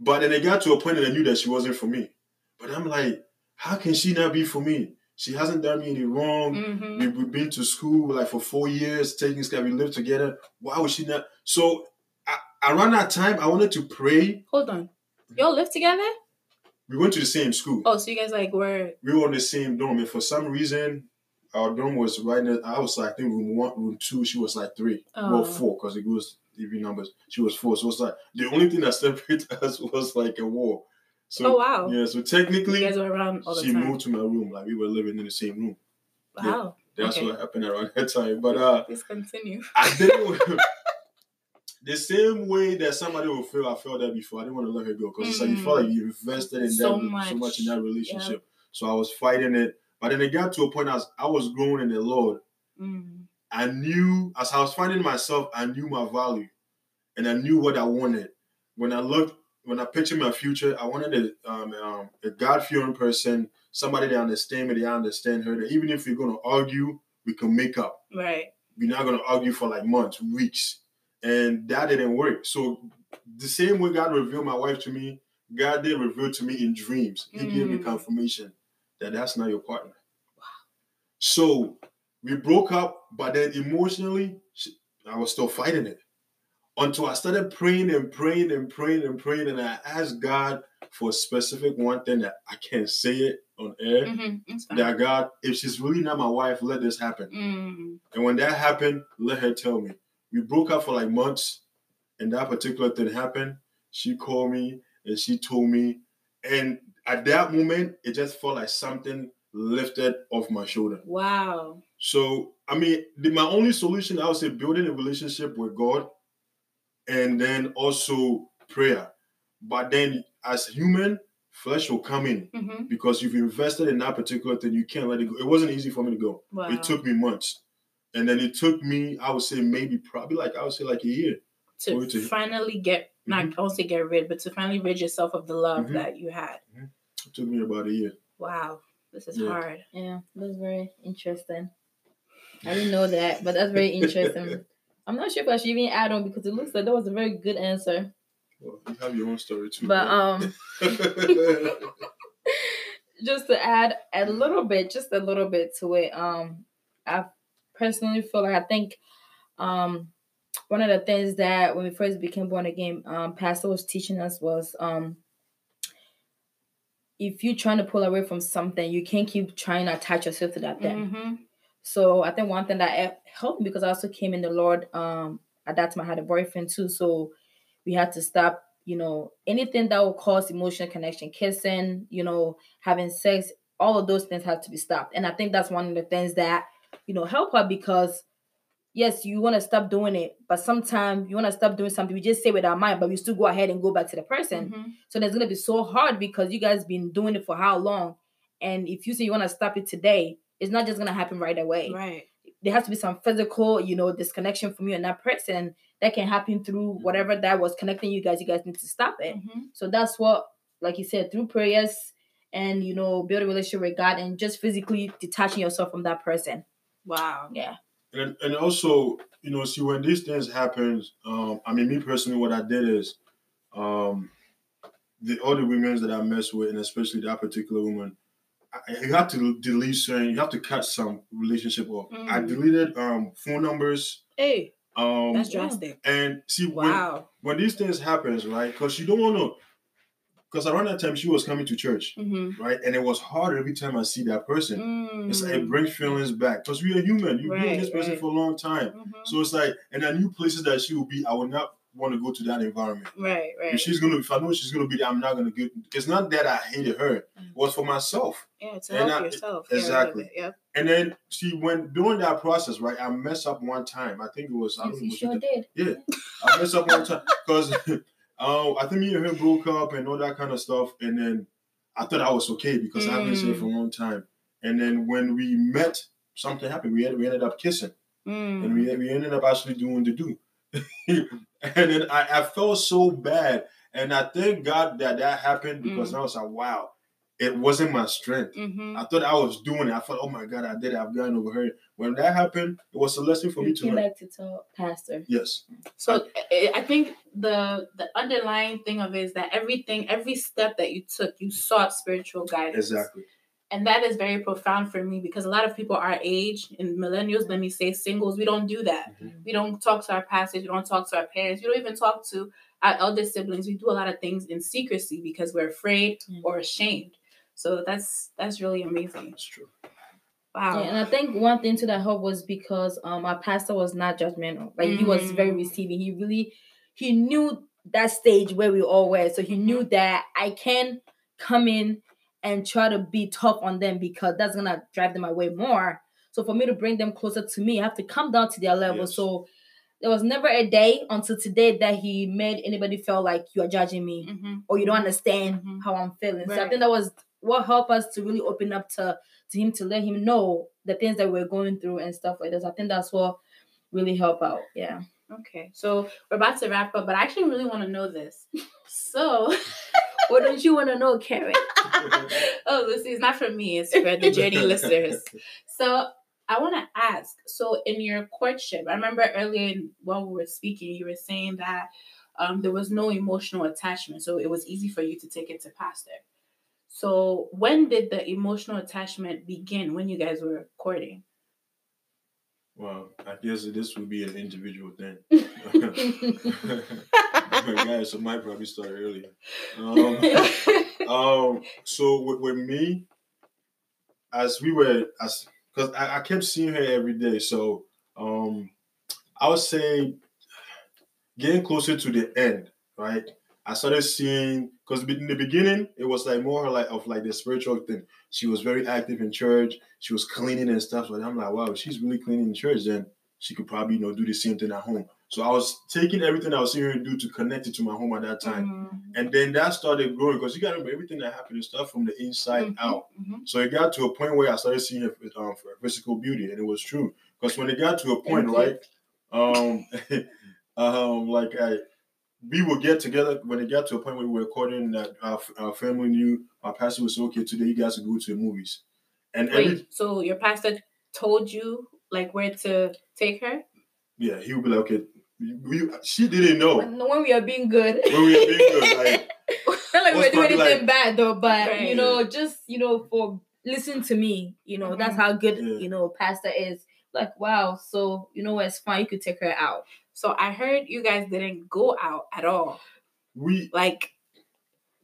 But then it got to a point that I knew that she wasn't for me. But I'm like, how can she not be for me? She hasn't done me any wrong.
Mhm.
We, we've been to school like for four years, taking steps. We lived together. Why would she not? So I, around that time, I wanted to pray.
Hold on. Y'all live together?
We went to the same school.
Oh, so you guys like were
We were on the same dorm, and for some reason, our dorm was right near. I was like, I think room one, room two. She was like three,
Oh.
well four, because it goes even numbers. She was four, so it's like the only thing that separated (laughs) us was like a wall. So
Oh wow.
yeah, so
You
technically,
guys were around all the
she
time.
moved to my room. Like we were living in the same room.
Wow.
That's
Okay.
what happened around (laughs) that time. But uh,
Please continue.
I didn't. (laughs) the same way that somebody will feel, I felt that before. I didn't want to let her go because it's like you
Mm.
felt like you invested in
So
that so
much.
much in that relationship. So I was fighting it, but then it got to a point as I was growing in the Lord.
Mm.
I knew as I was finding myself, I knew my value, and I knew what I wanted. When I looked, when I pictured my future, I wanted a, um, um, a God fearing person, somebody that understand me, that I understand her. That even if we're gonna argue, we can make up
Right.
we're not gonna argue for like months, weeks, and that didn't work. So the same way God revealed my wife to me, God did reveal to me in dreams. He gave me
Mm.
confirmation that that's not your partner. Wow. So we broke up, but then emotionally, I was still fighting it until I started praying and praying and praying and praying, and I asked God for a specific one thing that I can't say it on air.
Mm-hmm.
That God, if she's really not my wife, let this happen.
Mm.
And when that happened, let her tell me. We broke up for like months, and that particular thing happened. She called me and she told me, and at that moment, it just felt like something lifted off my shoulder.
Wow.
So, I mean, the, my only solution, I would say, building a relationship with God, and then also prayer. But then, as human, flesh will come in
Mm-hmm.
because you've invested in that particular thing. You can't let it go. It wasn't easy for me to go.
Wow.
It took me months. And then it took me, I would say maybe probably like I would say like a year.
to
to-
finally get not I won't say get rid, but to finally rid yourself of the love
Mhm.
that you had.
It took me about a year.
Wow. This is
Yeah.
hard.
Yeah, that's very interesting. I didn't know that, but that's very interesting. (laughs) I'm not sure if I should even add on because it looks like that was a very good answer.
Well, you have your own story too.
But
right?
um, (laughs) just to add a little bit, just a little bit to it. Um, I personally feel like I think um one of the things that when we first became born again, um, Pastor was teaching us was um if you're trying to pull away from something, you can't keep trying to attach yourself to that thing.
Mm-hmm.
So I think one thing that helped me because I also came in the Lord. Um, at that time I had a boyfriend too, so we had to stop. You know, anything that will cause emotional connection, kissing, you know, having sex, all of those things have to be stopped. And I think that's one of the things that you know help her because yes, you want to stop doing it, but sometimes you want to stop doing something. We just say with our mind, but we still go ahead and go back to the person.
Mm-hmm.
So that's gonna be so hard because you guys been doing it for how long? And if you say you want to stop it today, it's not just gonna happen right away.
Right.
There has to be some physical, you know, disconnection from you and that person that can happen through whatever that was connecting you guys. You guys need to stop it.
Mm-hmm.
So that's what, like you said, through prayers and you know, build a relationship with God and just physically detaching yourself from that person.
Wow.
Yeah.
And and also, you know, see when these things happen, um, I mean, me personally, what I did is, um, the other women that I mess with, and especially that particular woman, I, you have to delete certain, you have to cut some relationship off. I
Mm.
deleted um phone numbers.
Hey,
Um,
that's drastic.
and see when when these things happens, right? Because you don't want to. Because around that time she was coming to church,
Mm-hmm.
right? And it was hard every time I see that person.
Mm.
It's like it brings feelings back because we are human. You've been
Right,
with this person
right.
for a long time,
Mhm.
so it's like, and I knew places that she would be. I would not want to go to that environment.
Right, right.
If she's gonna, if I know she's gonna be there, I'm not gonna get. It's not that I hated her. It was for myself.
Yeah, to
and
help
I-
yourself. get
exactly.
it, Yep.
And then see when during that process, right? I messed up one time. I think it was. I don't know,
You
was it
sure
the-
did.
Yeah, I messed up one time because (laughs) um, I think me and her broke up and all that kind of stuff. And then I thought I was okay because I've been saying for a long time. And then when we met, something happened. We, had, we ended up kissing
Mm.
and we, we ended up actually doing the do. (laughs) and then I, I felt so bad. And I thank God that that happened because
Mm.
I was like, wow. It wasn't my strength.
Mm-hmm.
I thought I was doing it. I thought, oh my God, I did it. I've gotten over her. When that happened, it was a lesson for me
You
to
came
learn.
back to tell pastor.
Yes.
So I I think the the underlying thing of it is that everything, every step that you took, you sought spiritual guidance.
Exactly.
And that is very profound for me because a lot of people our age and millennials, let me say singles, we don't do that.
Mhm.
We don't talk to our pastors, we don't talk to our parents, we don't even talk to our elder siblings. We do a lot of things in secrecy because we're afraid
Mm.
or ashamed. So that's that's really amazing.
That's true.
Wow.
Yeah, and I think one thing to that help was because um our pastor was not judgmental. Like he was very
Mm.
receiving. He really he knew that stage where we all were. So he knew that I can come in and try to be tough on them because that's gonna drive them away more. So for me to bring them closer to me, I have to come down to their level.
Yes.
So there was never a day until today that he made anybody feel like you are judging me
hmm
or you don't understand
Mhm.
how I'm feeling. So I think that was what helped us to really open up to to him to let him know the things that we're going through and stuff like this. I think that's what really helped out. Yeah.
Okay. So we're about to wrap up, but I actually really want to know this. (laughs) So (laughs)
What don't you want to know, Keren? (laughs)
oh, Lucy, it's not for me, it's for the journey listeners. So I want to ask. So in your courtship, I remember earlier in, while we were speaking, you were saying that um, there was no emotional attachment, so it was easy for you to take it to pastor. So when did the emotional attachment begin? When you guys were courting?
Well, I guess this would be an individual thing. (laughs) (laughs) Guys, so might probably start earlier. Um, (laughs) um, so with, with me, as we were, as because I, I kept seeing her every day, so um, I would say getting closer to the end, right? I started seeing because in the beginning it was like more like of like the spiritual thing. She was very active in church. She was cleaning and stuff. But I'm like, wow, if she's really cleaning in church, then she could probably you know do the same thing at home. So I was taking everything I was seeing her do to connect it to my home at that time.
Mhm.
And then that started growing because you got to remember everything that happened is stuff from the inside
Mhm,
out.
mhm.
So it got to a point where I started seeing her um, for physical beauty, and it was true. Because when it got to a point, right, um, (laughs) um, like I, we would get together when it got to a point where we were recording that our, our family knew our pastor was okay today. You guys would go to the movies, and every
Wait, so your pastor told you like where to take her?
yeah, he would be like, okay, we, she didn't know
when, when we are being good.
when we were being good, like. (laughs)
Not like we're doing
probably
anything
like-
bad though, but
Right.
you know, just you know, for listen to me, you know, that's
Mhm.
how good
Yeah.
you know pastor is. Like, wow, so you know what, it's fine, you could take her out.
So I heard you guys didn't go out at all.
We
Like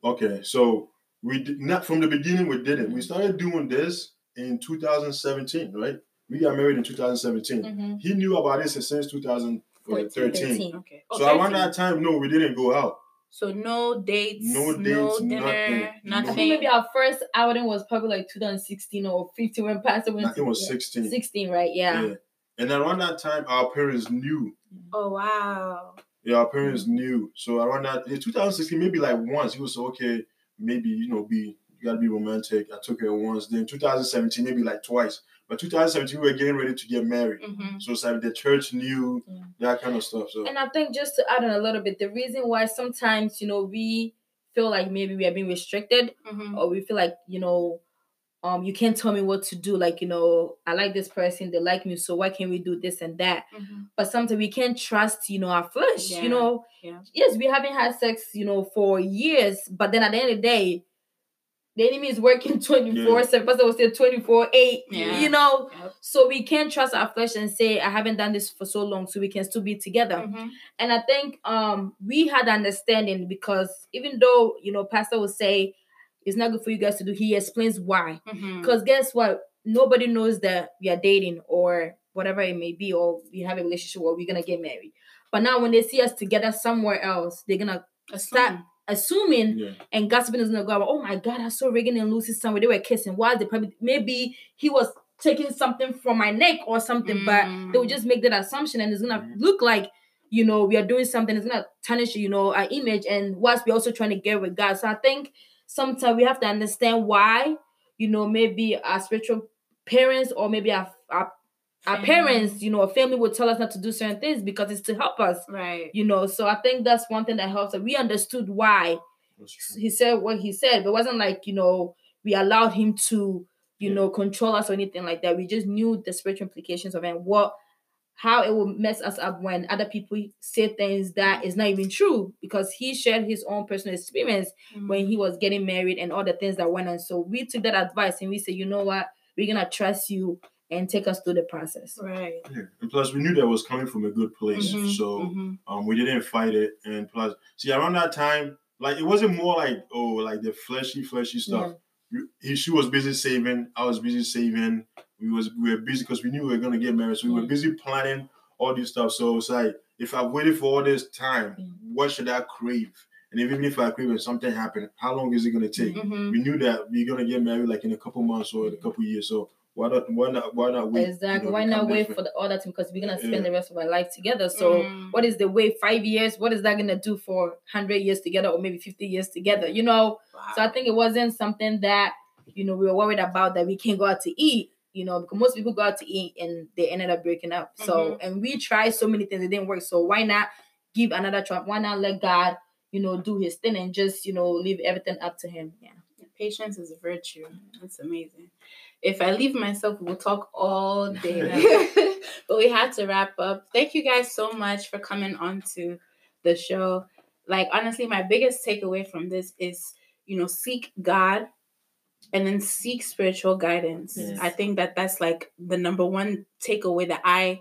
Okay, so we did not from the beginning. We didn't. We started doing this in 2017, right? We got married in 2017.
Mm-hmm.
He knew about this since 2013.
13.
okay. Oh,
So around
13.
that time, no, we didn't go out.
So no dates,
No
no,
dates,
dinner,
nothing.
I think maybe our first outing was probably like 2016 or 15 when Pastor went.
I think it was 16.
16, right? Yeah.
And around that time, our parents knew.
Oh wow.
Yeah, our parents knew. So around that, in 2016, maybe like once, he was okay. Maybe you know, be you gotta be romantic. I took her once. Then 2017, maybe like twice. But 2017, we were getting ready to get married.
hmm
So it's like the church knew
Yeah.
that kind of stuff. So
And I think just to add on a little bit, the reason why sometimes, you know, we feel like maybe we are being restricted
hmm
or we feel like, you know, um, you can't tell me what to do. Like, you know, I like this person, they like me, so why can't we do this and that?
hmm
But sometimes we can't trust, you know, our flesh.
Yeah.
You know,
Yeah.
yes, we haven't had sex, you know, for years, but then at the end of the day, the enemy is working (laughs) 24 7. Pastor will say 24 8,
Yeah.
you know.
Yep.
So we can't trust our flesh and say, I haven't done this for so long, so we can still be together.
Mhm.
And I think um we had understanding because even though you know, Pastor will say it's not good for you guys to do, he explains why.
Mhm.
Because guess what? Nobody knows that we are dating or whatever it may be, or we have a relationship or we're gonna get married. But now when they see us together somewhere else, they're gonna start assuming
yeah,
and gossiping is gonna go oh my god, I saw Reagan and Lucy somewhere. They were kissing. Why they probably maybe he was taking something from my neck or something, but they would
Mm.
just make that assumption and it's gonna
Mhm.
look like you know we are doing something, it's gonna tarnish, you know, our image and whilst we're also trying to get with God. So I think sometimes we have to understand why, you know, maybe our spiritual parents or maybe our our, our parents, you know, a family would tell us not to do certain things because it's to help us
Right.
you know so i think that's one thing that helps that we understood why he said what he said but it wasn't like you know we allowed him to, you know, control us or anything like that. We just knew the spiritual implications of it and what how it will mess us up when other people say things that is not even true because he shared his own personal experience
Mm-hmm.
when he was getting married and all the things that went on. So we took that advice and we said, you know what, we're gonna trust you and take us through the process.
Right.
Yeah. And plus, we knew that was coming from a good place,
Mhm,
so
mhm.
um, we didn't fight it. And plus, see, around that time, like it wasn't more like oh, like the fleshy, fleshy stuff. You- He, she was busy saving. I was busy saving. We was we were busy because we knew we were gonna get married, so we were busy planning all this stuff. So it's like if I waited for all this time, what should I crave? And even if I crave and something happened, how long is it gonna take?
Mhm.
We knew that we are gonna get married like in a couple months or in a couple years. So why not? Why not? Why not wait?
Exactly.
You know,
Why not wait
different?
for the other team? Because we're gonna spend
Yeah.
the rest of our life together. So
Mm.
what is the wait? Five years? What is that gonna do for hundred years together or maybe fifty years together? You know. So I think it wasn't something that you know we were worried about that we can't go out to eat. You know, because most people go out to eat and they ended up breaking up. So mm-hmm. and we tried so many things, it didn't work. So why not give another try? Why not let God, you know, do His thing and just you know leave everything up to Him? Yeah.
Patience is a virtue. That's amazing. If I leave myself, we'll talk all day. (laughs) (laughs) but we had to wrap up. Thank you guys so much for coming on to the show. Like honestly, my biggest takeaway from this is, you know, seek God and then seek spiritual guidance.
Yes.
I think that that's like the number one takeaway that I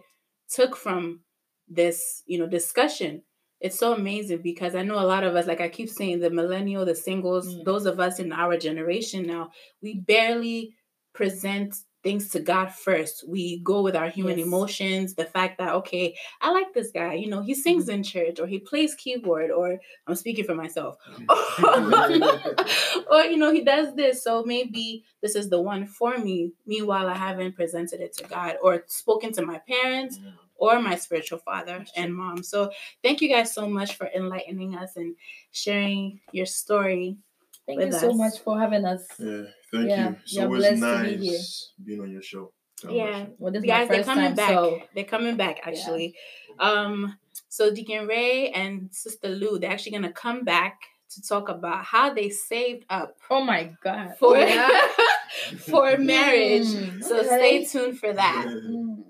took from this, you know, discussion. It's so amazing because I know a lot of us, like I keep saying, the millennial, the singles,
Mm.
those of us in our generation now, we barely present things to God first. We go with our human
Yes.
emotions, the fact that, okay, I like this guy, you know, he sings mm-hmm. in church or he plays keyboard or I'm speaking for myself. Mm-hmm. (laughs) or, you know, he does this. So maybe this is the one for me. Meanwhile, I haven't presented it to God or spoken to my parents or my spiritual father and mom. So thank you guys so much for enlightening us and sharing your story.
Thank
With
you so much for having us.
Yeah, thank
Yeah,
you. It's
you're
always
blessed to be here.
nice being on your show. God
Yeah.
Well, this is
Guys,
my
they're
first
coming
time,
back.
so
They're coming back actually. Um, so Deacon Ray and Sister Lou, they're actually gonna come back to talk about how they saved up
oh my god.
for
Oh, yeah. (laughs)
for marriage.
Mm,
So
okay.
stay tuned for that.
Mm.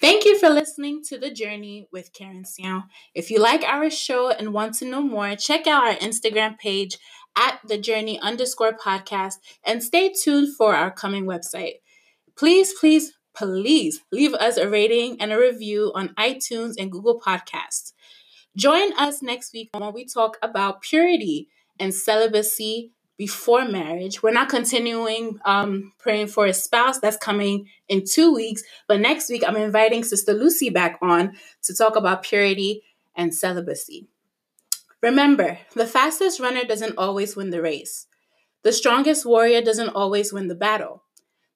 Thank you for listening to The Journey with Keren Siaw. If you like our show and want to know more, check out our Instagram page at The Journey underscore podcast and stay tuned for our coming website. Please, please, please leave us a rating and a review on iTunes and Google Podcasts. Join us next week when we talk about purity and celibacy before marriage. We're not continuing um, praying for a spouse. That's coming in two weeks. But next week, I'm inviting Sister Lucy back on to talk about purity and celibacy. Remember, the fastest runner doesn't always win the race. The strongest warrior doesn't always win the battle.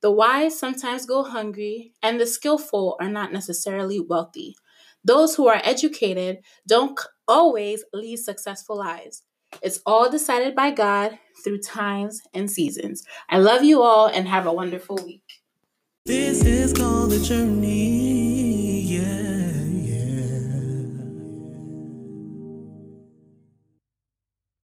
The wise sometimes go hungry, and the skillful are not necessarily wealthy. Those who are educated don't always lead successful lives. It's all decided by God through times and seasons. I love you all and have a wonderful week.
This is called the journey.